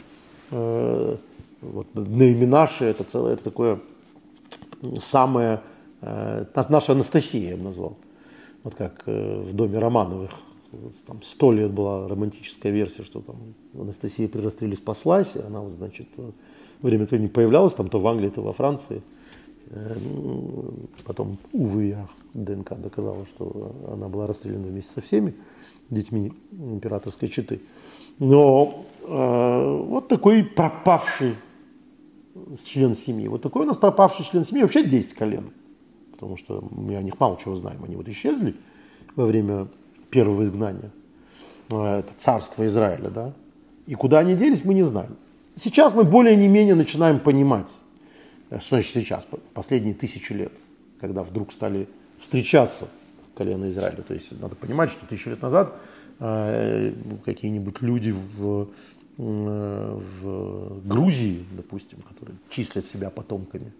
э, вот, Нейминаши это целое, это такое самое, э, наша Анастасия, я бы назвал. Вот как э, в доме Романовых, там сто лет была романтическая версия, что там Анастасия при расстреле спаслась, и она, вот, значит, время от времени появлялась там то в Англии, то во Франции. Э, потом, увы, я ДНК доказала, что она была расстреляна вместе со всеми детьми императорской четы. Но э, вот такой пропавший член семьи. Вот такой у нас пропавший член семьи, вообще 10 колен. Потому что мы о них мало чего знаем. Они вот исчезли во время первого изгнания. Э, это царство Израиля, да. И куда они делись, мы не знаем. Сейчас мы более не менее начинаем понимать, э, что значит сейчас, последние тысячи лет, когда вдруг стали встречаться колено Израиля. То есть надо понимать, что тысячу лет назад э, какие-нибудь люди в, в Грузии, допустим, которые числят себя потомками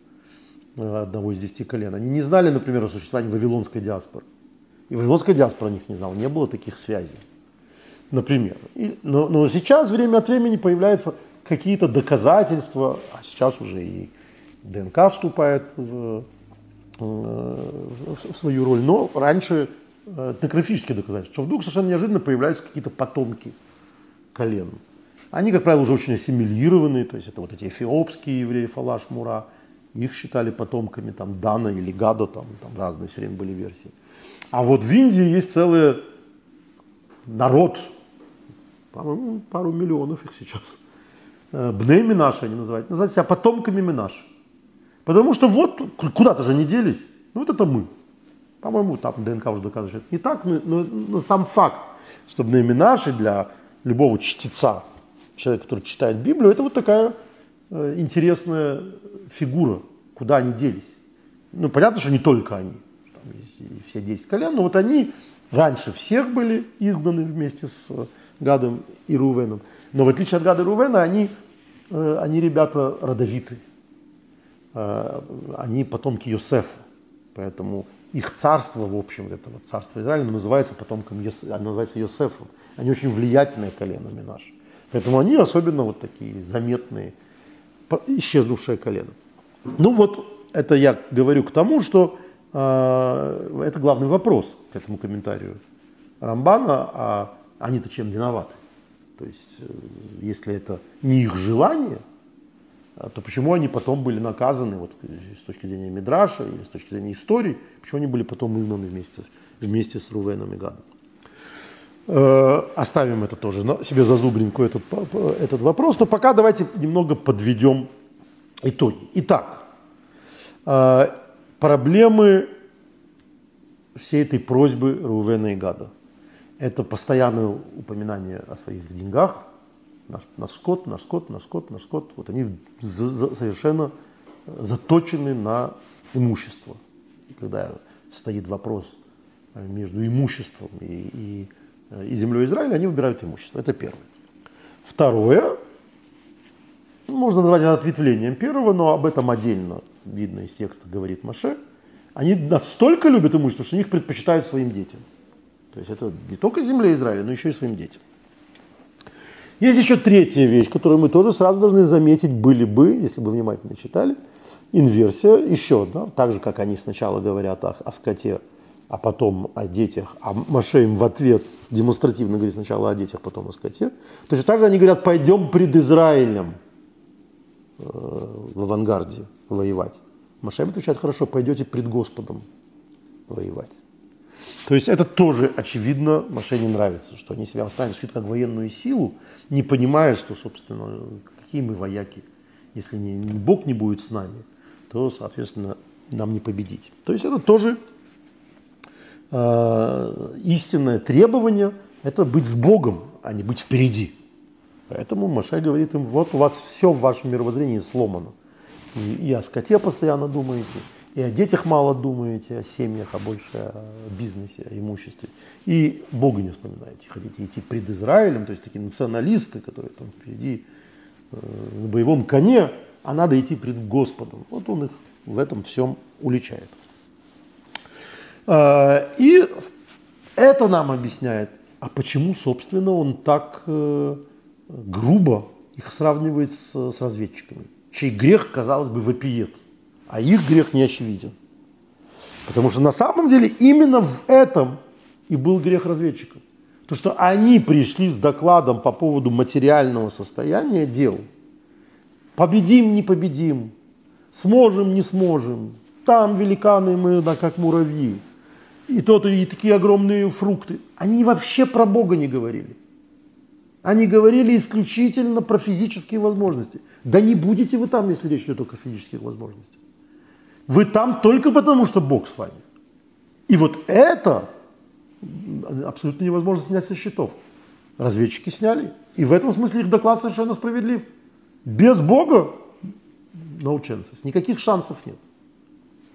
одного из десяти колен, они не знали, например, о существовании вавилонской диаспоры. И вавилонская диаспора о них не знала, не было таких связей. Например. И, но, но сейчас время от времени появляются какие-то доказательства, а сейчас уже и ДНК вступает в, в свою роль. Но раньше этнографические доказательства, что вдруг совершенно неожиданно появляются какие-то потомки колен. Они, как правило, уже очень ассимилированы, то есть это вот эти эфиопские евреи, Фалаш, Мура, их считали потомками там Дана или Гада, там, там разные все время были версии. А вот в Индии есть целый народ, по-моему, пару миллионов их сейчас. Э, Бней Минаши они называют, называют себя потомками Минаши. Потому что вот куда-то же не делись. Ну вот это мы. По-моему, там ДНК уже доказывает, что это не так, но, но, но сам факт, что Бней Минаши для любого чтеца, человека, который читает Библию, это вот такая э, интересная фигура, куда они делись. Ну, понятно, что не только они, там есть все 10 колен, но вот они раньше всех были изгнаны вместе с Гадом и Рувеном. Но в отличие от Гада и Рувена, они, э, они ребята родовиты. Э, они потомки Йосефа. Поэтому их царство, в общем, это вот царство Израиля, называется потомком, Йосефом. Они очень влиятельное колено Минаш. Поэтому они особенно вот такие заметные, исчезнувшее колено. Ну вот, это я говорю к тому, что э, это главный вопрос к этому комментарию Рамбана, а они-то чем виноваты? То есть, э, если это не их желание, а, то почему они потом были наказаны вот, с точки зрения Мидраша или с точки зрения истории, почему они были потом изгнаны вместе, вместе с Рувеном и Гадом? Э, оставим это тоже себе зазубринку этот, этот вопрос, но пока давайте немного подведем итоги. Итак, э, проблемы всей этой просьбы Рувена и Гада – это постоянное упоминание о своих деньгах. Наш, наш скот, наш скот, наш скот, наш скот. Вот они за, за, совершенно заточены на имущество. И когда стоит вопрос между имуществом и, и, и землей Израиля, они выбирают имущество. Это первое. Второе, можно назвать это ответвлением первого, но об этом отдельно видно из текста говорит Маше. Они настолько любят имущество, что они их предпочитают своим детям. То есть это не только земле Израиля, но еще и своим детям. Есть еще третья вещь, которую мы тоже сразу должны заметить, были бы, если бы внимательно читали, инверсия еще одна, так же, как они сначала говорят о, о скоте, а потом о детях, а Маше им в ответ демонстративно говорит сначала о детях, потом о скоте. То есть также они говорят, пойдем пред Израилем э, в авангарде воевать. Маше им отвечает, хорошо, пойдете пред Господом воевать. То есть это тоже, очевидно, Маше не нравится, что они себя воспринимают как военную силу, не понимая, что, собственно, какие мы вояки. Если не, Бог не будет с нами, то, соответственно, нам не победить. То есть это тоже э, истинное требование, это быть с Богом, а не быть впереди. Поэтому Маше говорит им, вот у вас все в вашем мировоззрении сломано. И, и о скоте постоянно думаете, и о детях мало думаете, о семьях, а больше о бизнесе, о имуществе. И Бога не вспоминаете. Хотите идти пред Израилем, то есть такие националисты, которые там впереди э, на боевом коне, а надо идти пред Господом. Вот он их в этом всем уличает. Э, и это нам объясняет, а почему, собственно, он так э, грубо их сравнивает с, с разведчиками, чей грех, казалось бы, вопиет а их грех не очевиден. Потому что на самом деле именно в этом и был грех разведчиков. То, что они пришли с докладом по поводу материального состояния дел. Победим, не победим, сможем, не сможем, там великаны мы, да, как муравьи, и то-то, и такие огромные фрукты. Они вообще про Бога не говорили. Они говорили исключительно про физические возможности. Да не будете вы там, если речь идет только о физических возможностях. Вы там только потому, что Бог с вами. И вот это абсолютно невозможно снять со счетов. Разведчики сняли. И в этом смысле их доклад совершенно справедлив. Без Бога no chances. Никаких шансов нет.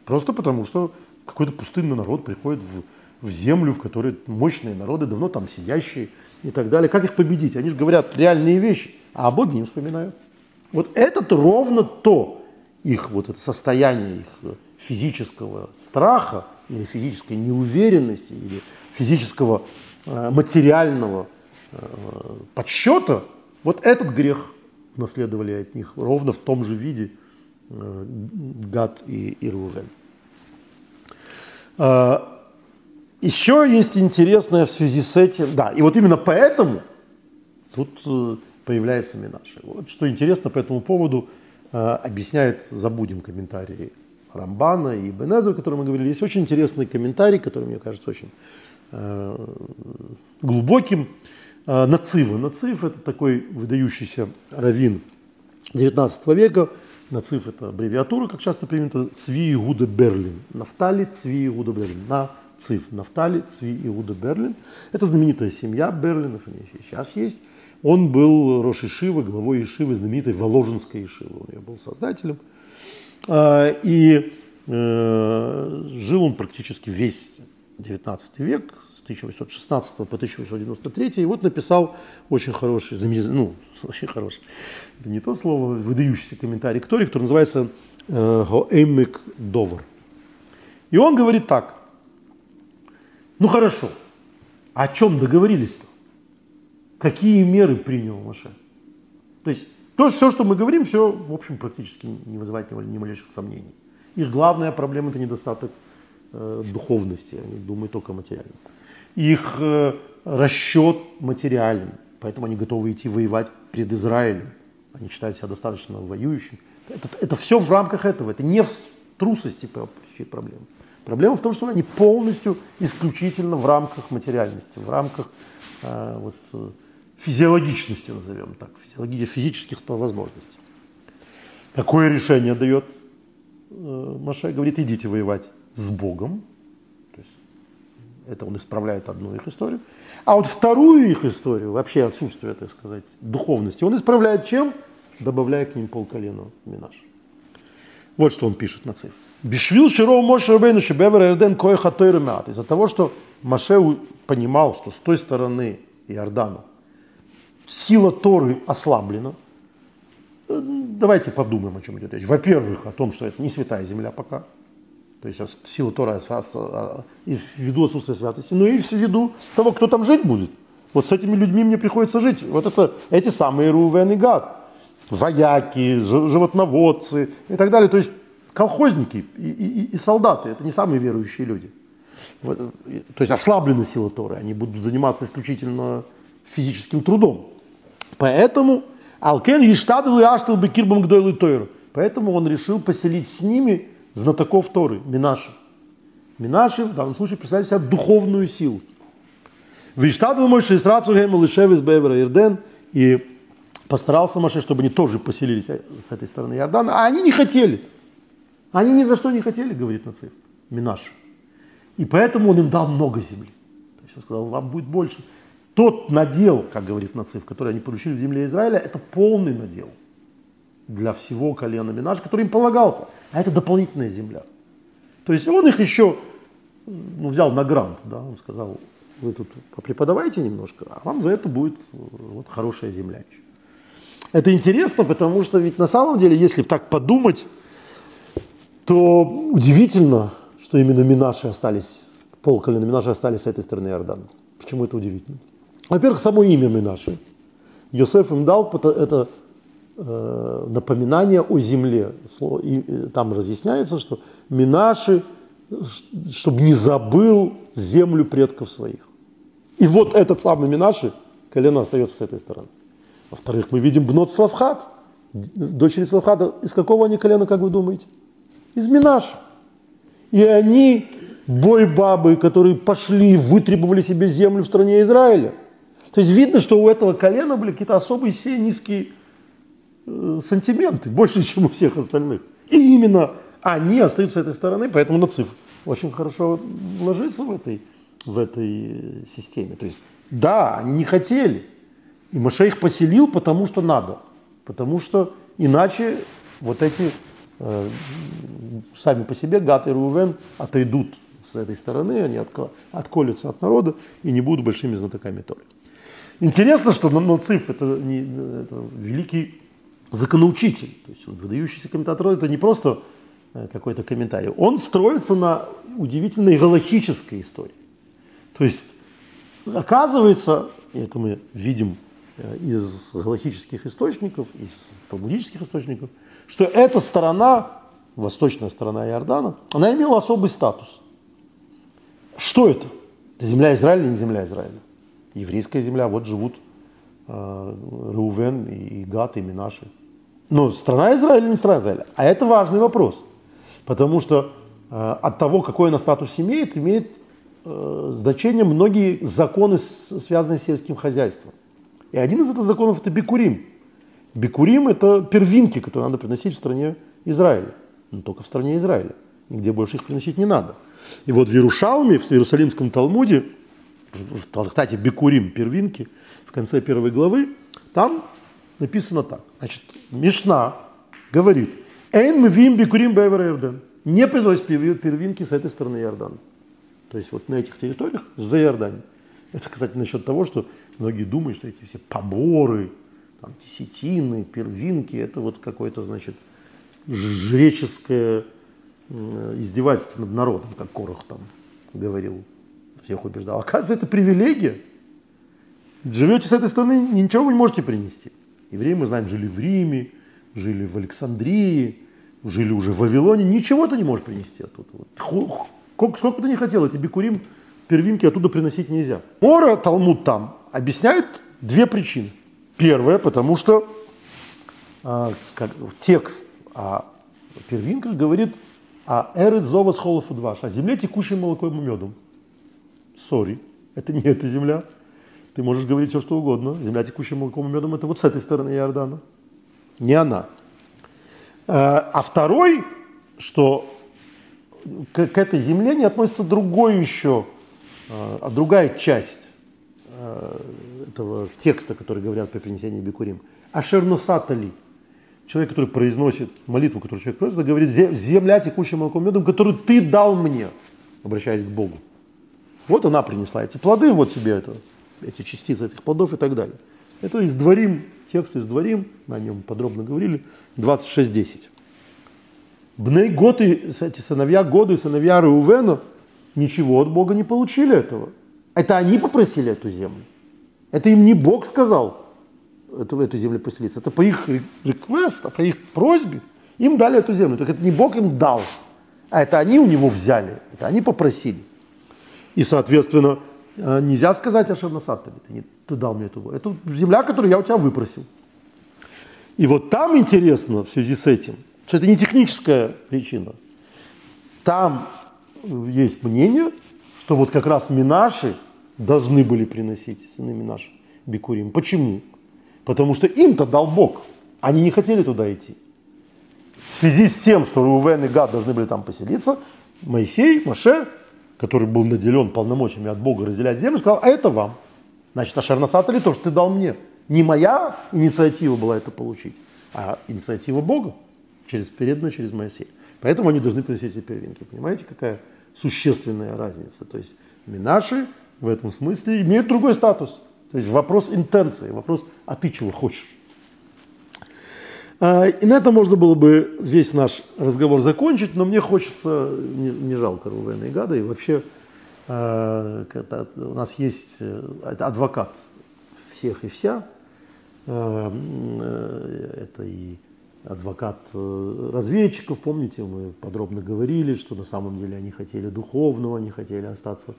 Просто потому, что какой-то пустынный народ приходит в, в землю, в которой мощные народы, давно там сидящие и так далее. Как их победить? Они же говорят реальные вещи, а о Боге не вспоминают. Вот это ровно то, их вот это состояние их физического страха или физической неуверенности или физического э, материального э, подсчета, вот этот грех наследовали от них ровно в том же виде э, Гад и, и Рувен. Э, еще есть интересное в связи с этим, да, и вот именно поэтому тут э, появляется Минаши. Вот что интересно по этому поводу – Э, объясняет, забудем комментарии Рамбана и Бенеза, о котором мы говорили. Есть очень интересный комментарий, который, мне кажется, очень э, глубоким. Нацива. Нацив – это такой выдающийся раввин 19 века. Нацив – это аббревиатура, как часто принято, Цви Игуда Берлин. Нафтали Цви Игуда Берлин. На Цив. Нафтали Цви Игуда Берлин. Это знаменитая семья Берлинов, они сейчас есть. Он был Рош Ишива, главой Ишивы, знаменитой Воложенской Ишивы. Он ее был создателем. А, и э, жил он практически весь 19 век, 1816 по 1893. И вот написал очень хороший, ну, очень хороший, это не то слово, выдающийся комментарий к Торе, который называется э, Гоэмик Довар. И он говорит так. Ну хорошо, о чем договорились-то? какие меры принял Моше. То есть то, все, что мы говорим, все, в общем, практически не вызывает ни малейших сомнений. Их главная проблема – это недостаток э, духовности, они думают только материально. Их э, расчет материален, поэтому они готовы идти воевать перед Израилем. Они считают себя достаточно воюющими. Это, это все в рамках этого, это не в трусости проблемы. Проблема в том, что они полностью исключительно в рамках материальности, в рамках э, вот, э, физиологичности, назовем так, физиологии, физических возможностей. Какое решение дает э, Маше? Говорит, идите воевать с Богом. Это он исправляет одну их историю. А вот вторую их историю, вообще отсутствие, так сказать, духовности, он исправляет чем? Добавляя к ним полколена Минаш. Вот что он пишет на цифре. Бишвил Широу Моше Рабейну Шебевер Эрден Коеха Из-за того, что Маше понимал, что с той стороны Иордана сила Торы ослаблена. Э, давайте подумаем, о чем идет речь. Во-первых, о том, что это не святая земля пока. То есть сила Тора ввиду отсутствия святости. Ну и ввиду того, кто там жить будет. Вот с этими людьми мне приходится жить. Вот это эти самые Рувен и Гад. Вояки, животноводцы и так далее. То есть колхозники и, и, и солдаты. Это не самые верующие люди. Вот, то есть ослаблены силы Торы. Они будут заниматься исключительно физическим трудом. Поэтому Алкен Иштадл и Аштал Бекирбам Гдойл Тойру. Поэтому он решил поселить с ними знатоков Торы, Минаши. Минаши в данном случае представляет себя духовную силу. Виштадл Моше Исрацу Гем Лишевис Бевера Ирден. И постарался Моше, чтобы они тоже поселились с этой стороны Иордана. А они не хотели. Они ни за что не хотели, говорит Нациф, Минаш. И поэтому он им дал много земли. То есть он сказал, вам будет больше. Тот надел, как говорит Нациф, который они получили в земле Израиля, это полный надел для всего колена Минаш, который им полагался. А это дополнительная земля. То есть он их еще ну, взял на грант, да, он сказал, вы тут попреподавайте немножко, а вам за это будет вот хорошая земля еще. Это интересно, потому что ведь на самом деле, если так подумать, то удивительно, что именно Минаши остались, полколена Минаши остались с этой стороны Иордана. Почему это удивительно? Во-первых, само имя Минаши. Йосеф им дал это напоминание о земле. И, и, там разъясняется, что Минаши, чтобы не забыл землю предков своих. И вот этот самый Минаши, колено остается с этой стороны. Во-вторых, мы видим Бнот Славхат, дочери Славхата. Из какого они колена, как вы думаете? из Минаша. И они, бой-бабы, которые пошли, вытребовали себе землю в стране Израиля. То есть видно, что у этого колена были какие-то особые сионистские э, сантименты, больше, чем у всех остальных. И именно они остаются с этой стороны, поэтому Нациф очень хорошо ложится в этой, в этой системе. То есть, да, они не хотели. И Маше их поселил, потому что надо. Потому что иначе вот эти Э, сами по себе Гат и Рувен отойдут с этой стороны, они отколются от народа и не будут большими знатоками Торы. Интересно, что Нациф это, не, это великий законоучитель, то есть выдающийся комментатор, это не просто э, какой-то комментарий, он строится на удивительной галахической истории. То есть, оказывается, и это мы видим э, из галахических источников, из талмудических источников, что эта сторона, восточная сторона Иордана, она имела особый статус. Что это? Это земля Израиля или не земля Израиля? Еврейская земля, вот живут э, Реувен и Гат и Минаши. Но страна Израиля или не страна Израиля? А это важный вопрос. Потому что э, от того, какой она статус имеет, имеет э, значение многие законы, связанные с сельским хозяйством. И один из этих законов это Бикурим. Бикурим – это первинки, которые надо приносить в стране Израиля. Но только в стране Израиля. Нигде больше их приносить не надо. И вот в Иерушалме, в Иерусалимском Талмуде, в Талхтате Бикурим, первинки, в конце первой главы, там написано так. Значит, Мишна говорит, «Эйн мвим бикурим бевер Иордан». Не приносит первинки с этой стороны Иордана. То есть вот на этих территориях за Иорданией. Это, кстати, насчет того, что многие думают, что эти все поборы, там, десятины, первинки, это вот какое-то, значит, жреческое издевательство над народом, как Корох там говорил, всех убеждал. Оказывается, это привилегия. Живете с этой стороны, ничего вы не можете принести. Евреи, мы знаем, жили в Риме, жили в Александрии, жили уже в Вавилоне, ничего ты не можешь принести оттуда. Вот. Сколько, бы ты ни хотел, эти бикурим, первинки оттуда приносить нельзя. Мора, Талмуд там, объясняет две причины. Первое, потому что а, как, текст о первинках говорит о эрет зова с холофудваш, о земле, текущей молоком и медом. Сори, это не эта земля. Ты можешь говорить все, что угодно. Земля, текущая молоком и медом, это вот с этой стороны Иордана. Не она. А, а второй, что к, к этой земле не относится другой еще, а другая часть Э, этого текста, который говорят при принесении бикурим. Ашернусатали. Человек, который произносит молитву, которую человек произносит, говорит, земля текущая молоком медом, которую ты дал мне, обращаясь к Богу. Вот она принесла эти плоды, вот тебе это, эти частицы этих плодов и так далее. Это из Дворим, текст из Дворим, о нем подробно говорили, 26.10. Бней годы, эти сыновья годы, сыновья Реувена, ничего от Бога не получили этого. Это они попросили эту землю. Это им не Бог сказал эту, эту землю поселиться. Это по их реквест, по их просьбе им дали эту землю. Так это не Бог им дал, а это они у него взяли, это они попросили. И, соответственно, нельзя сказать Ашернасаттами, ты, не, ты дал мне эту Это земля, которую я у тебя выпросил. И вот там интересно в связи с этим, что это не техническая причина. Там есть мнение, что вот как раз Минаши должны были приносить сыны Минаши Бикурим. Почему? Потому что им-то дал Бог. Они не хотели туда идти. В связи с тем, что Рувен и Гад должны были там поселиться, Моисей, Маше, который был наделен полномочиями от Бога разделять землю, сказал, а это вам. Значит, Ашарнасатали то, что ты дал мне. Не моя инициатива была это получить, а инициатива Бога через передную, через Моисея. Поэтому они должны приносить эти первинки. Понимаете, какая существенная разница? То есть Минаши в этом смысле имеют другой статус. То есть вопрос интенции, вопрос, а ты чего хочешь? А, и на этом можно было бы весь наш разговор закончить, но мне хочется, не, не жалко Рувена и Гада, и вообще а, у нас есть э, адвокат всех и вся, а, э, это и адвокат э, разведчиков, помните, мы подробно говорили, что на самом деле они хотели духовного, они хотели остаться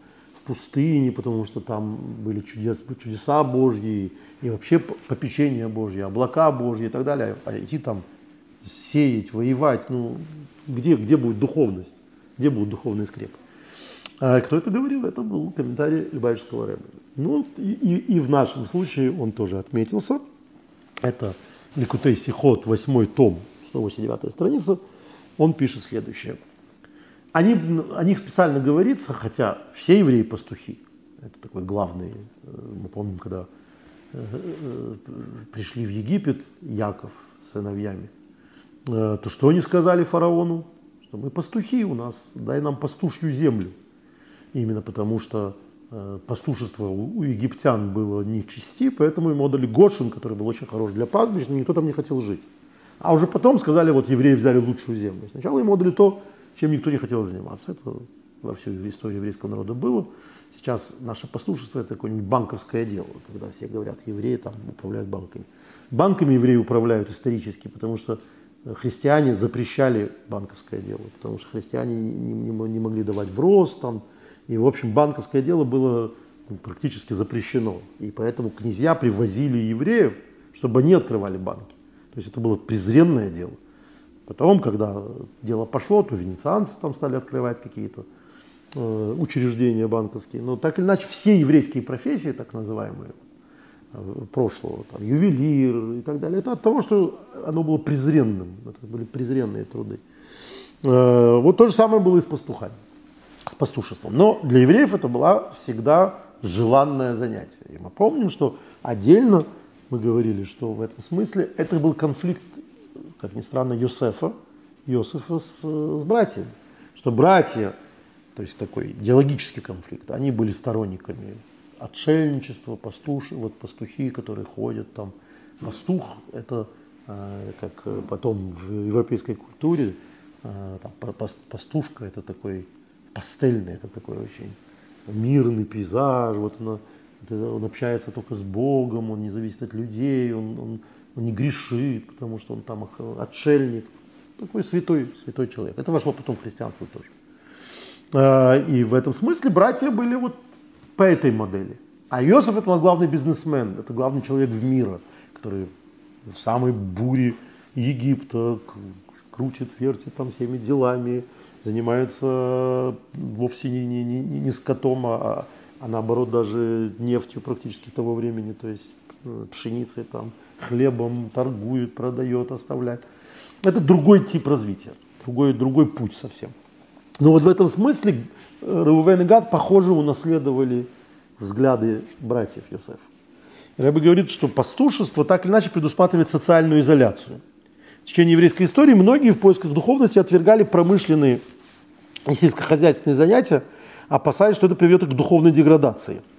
пустыне, потому что там были чудес, чудеса Божьи и вообще попечение Божье, облака Божьи и так далее. А идти там сеять, воевать, ну где, где будет духовность, где будет духовный скреп? А кто это говорил? Это был комментарий Любавичского Рэба. Ну и, и, и в нашем случае он тоже отметился. Это Ликутей Сихот, 8 том, 189 страница. Он пишет следующее – они, о них специально говорится, хотя все евреи пастухи. Это такой главный, э, мы помним, когда э, э, пришли в Египет Яков с сыновьями, то что они сказали фараону? Что мы пастухи у нас, дай нам пастушью землю. Именно потому что пастушество у египтян было не в чести, поэтому им отдали Гошин, который был очень хорош для пастбищ, но никто там не хотел жить. А уже потом сказали, вот евреи взяли лучшую землю. Сначала им отдали то, чем никто не хотел заниматься. Это во всей истории еврейского народа было. Сейчас наше послушество это какое-нибудь банковское дело, когда все говорят, евреи там управляют банками. Банками евреи управляют исторически, потому что христиане запрещали банковское дело, потому что христиане не, не, не могли давать в рост там, и в общем банковское дело было ну, практически запрещено. И поэтому князья привозили евреев, чтобы они открывали банки. То есть это было презренное дело. Потом, когда дело пошло, то венецианцы там стали открывать какие-то э, учреждения банковские. Но так или иначе все еврейские профессии, так называемые, э, прошлого, там, ювелир и так далее, это от того, что оно было презренным, это были презренные труды. Э, вот то же самое было и с пастухами, с пастушеством. Но для евреев это было всегда желанное занятие. И мы помним, что отдельно мы говорили, что в этом смысле это был конфликт как ни странно, Йосефа, Йосефа с, с братьями. Что братья, то есть такой идеологический конфликт, они были сторонниками отшельничества, пастуши, вот пастухи, которые ходят там. Пастух – это, э, как потом в европейской культуре, э, там, пастушка – это такой пастельный, это такой очень мирный пейзаж, вот он, он общается только с Богом, он не зависит от людей, он, он он не грешит, потому что он там отшельник. Такой святой, святой человек. Это вошло потом в христианство тоже. А, и в этом смысле братья были вот по этой модели. А Иосиф это у нас главный бизнесмен, это главный человек в мире, который в самой буре Египта крутит, вертит там всеми делами, занимается вовсе не, не, не, не скотом, а, а наоборот даже нефтью практически того времени, то есть э, пшеницей там, хлебом торгует, продает, оставляет. Это другой тип развития, другой, другой путь совсем. Но вот в этом смысле э, Реувен и Гад, похоже, унаследовали взгляды братьев Йосефа. Рэбе говорит, что пастушество так или иначе предусматривает социальную изоляцию. В течение еврейской истории многие в поисках духовности отвергали промышленные и сельскохозяйственные занятия, опасаясь, что это приведет к духовной деградации –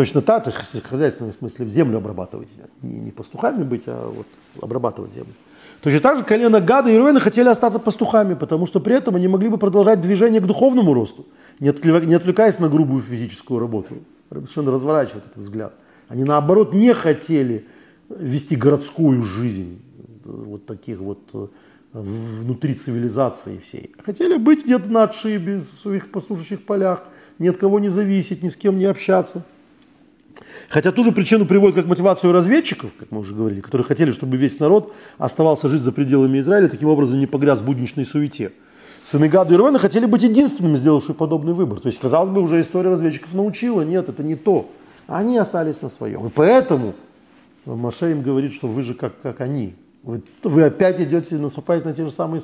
Точно так, то есть хозяйственном смысле в землю обрабатывать, не, не пастухами быть, а вот обрабатывать землю. Точно так же колено Гада и Руэна хотели остаться пастухами, потому что при этом они могли бы продолжать движение к духовному росту, не, отвлекаясь на грубую физическую работу. Совершенно разворачивать этот взгляд. Они наоборот не хотели вести городскую жизнь, вот таких вот э, внутри цивилизации всей. Хотели быть где-то на отшибе, в своих послушающих полях, ни от кого не зависеть, ни с кем не общаться. Хотя ту же причину приводит как мотивацию разведчиков, как мы уже говорили, которые хотели, чтобы весь народ оставался жить за пределами Израиля, таким образом не погряз в будничной суете. Сыны Гада и Рувена хотели быть единственными, сделавшими подобный выбор. То есть, казалось бы, уже история разведчиков научила, нет, это не то. Они остались на своем. И поэтому Маше им говорит, что вы же как, как они. Вы, вы опять идете, наступаете на те же самые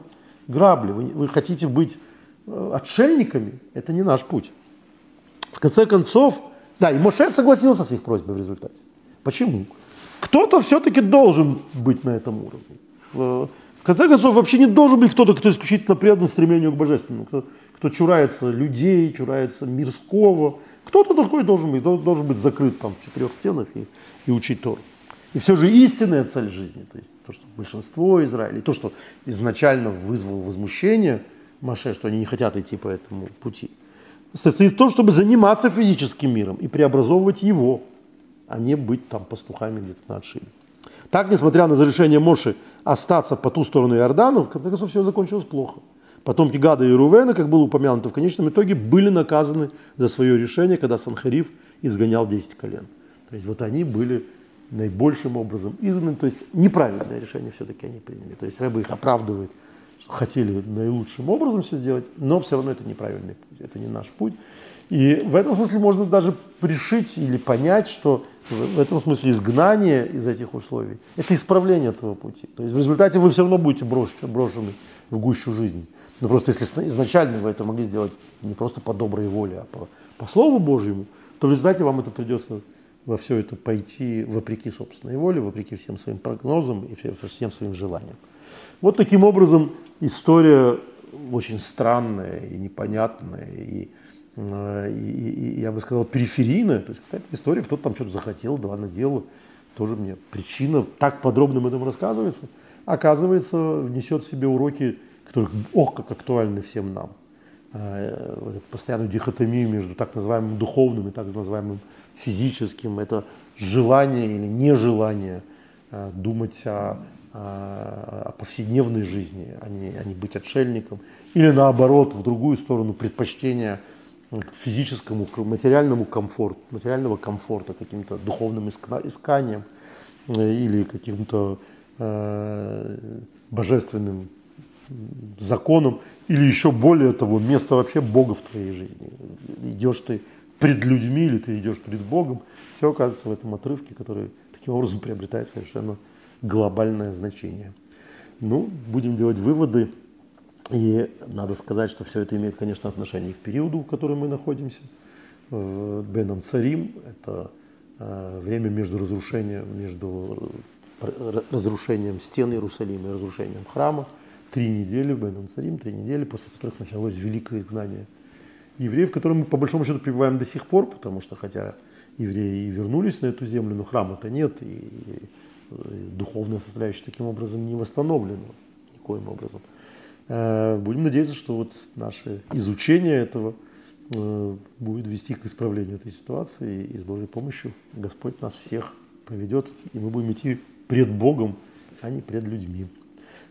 грабли. Вы, вы хотите быть э, отшельниками. Это не наш путь. В конце концов, да, и Моше согласился с их просьбой в результате. Почему? Кто-то все-таки должен быть на этом уровне. В, в конце концов, вообще не должен быть кто-то, кто исключительно предан стремлению к божественному, кто, кто чурается людей, чурается мирского. Кто-то такой должен быть, должен быть закрыт там в четырех стенах и, и учить Тору. И все же истинная цель жизни, то есть то, что большинство Израиля, то, что изначально вызвало возмущение Маше, что они не хотят идти по этому пути – состоит в том, чтобы заниматься физическим миром и преобразовывать его, а не быть там пастухами где-то на отшибе. Так, несмотря на разрешение Моши остаться по ту сторону Иордана, в конце концов все закончилось плохо. Потомки Гада и Рувена, как было упомянуто, в конечном итоге были наказаны за свое решение, когда Санхариф изгонял 10 колен. То есть вот они были наибольшим образом изгнаны, то есть неправильное решение все-таки они приняли. То есть Рэба их оправдывает – хотели наилучшим образом все сделать, но все равно это неправильный путь, это не наш путь. И в этом смысле можно даже пришить или понять, что в этом смысле изгнание из этих условий – это исправление этого пути. То есть в результате вы все равно будете брошены, брошены в гущу жизни. Но просто если изначально вы это могли сделать не просто по доброй воле, а по, по Слову Божьему, то в результате вам это придется во все это пойти вопреки собственной воле, вопреки всем своим прогнозам и всем своим желаниям. Вот таким образом история очень странная и непонятная, и, э, и, и я бы сказал, периферийная. То есть какая-то история, кто-то там что-то захотел, два на дело. Тоже мне причина так подробно об этом рассказывается. Оказывается, внесет в себе уроки, которые, ох, как актуальны всем нам. Э, постоянную дихотомию между так называемым духовным и так называемым физическим. Это желание или нежелание э, думать о о повседневной жизни, а не, а не быть отшельником. Или наоборот, в другую сторону, предпочтение к физическому, к материальному комфорту, материального комфорта, каким-то духовным исканием э, или каким-то э, божественным законом, или еще более того, место вообще Бога в твоей жизни. Идешь ты пред людьми или ты идешь пред Богом, все оказывается в этом отрывке, который таким образом приобретает совершенно глобальное значение. Ну, будем делать выводы. И надо сказать, что все это имеет, конечно, отношение к периоду, в котором мы находимся. Э, Беном Царим – это э, время между разрушением, между э, разрушением стен Иерусалима и разрушением храма. Три недели, Беном Царим, три недели, после которых началось великое изгнание евреев, в котором мы по большому счету пребываем до сих пор, потому что хотя евреи и вернулись на эту землю, но храма-то нет, и духовная составляющая таким образом не восстановлена никоим образом. Э, будем надеяться, что вот наше изучение этого э, будет вести к исправлению этой ситуации, и с Божьей помощью Господь нас всех поведет, и мы будем идти пред Богом, а не пред людьми.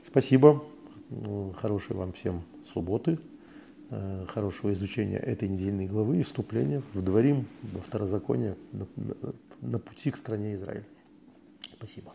Спасибо, э, хорошей вам всем субботы, хорошего изучения этой недельной главы и вступления в дворим во второзаконие на, на, на пути к стране Израиль. Спасибо.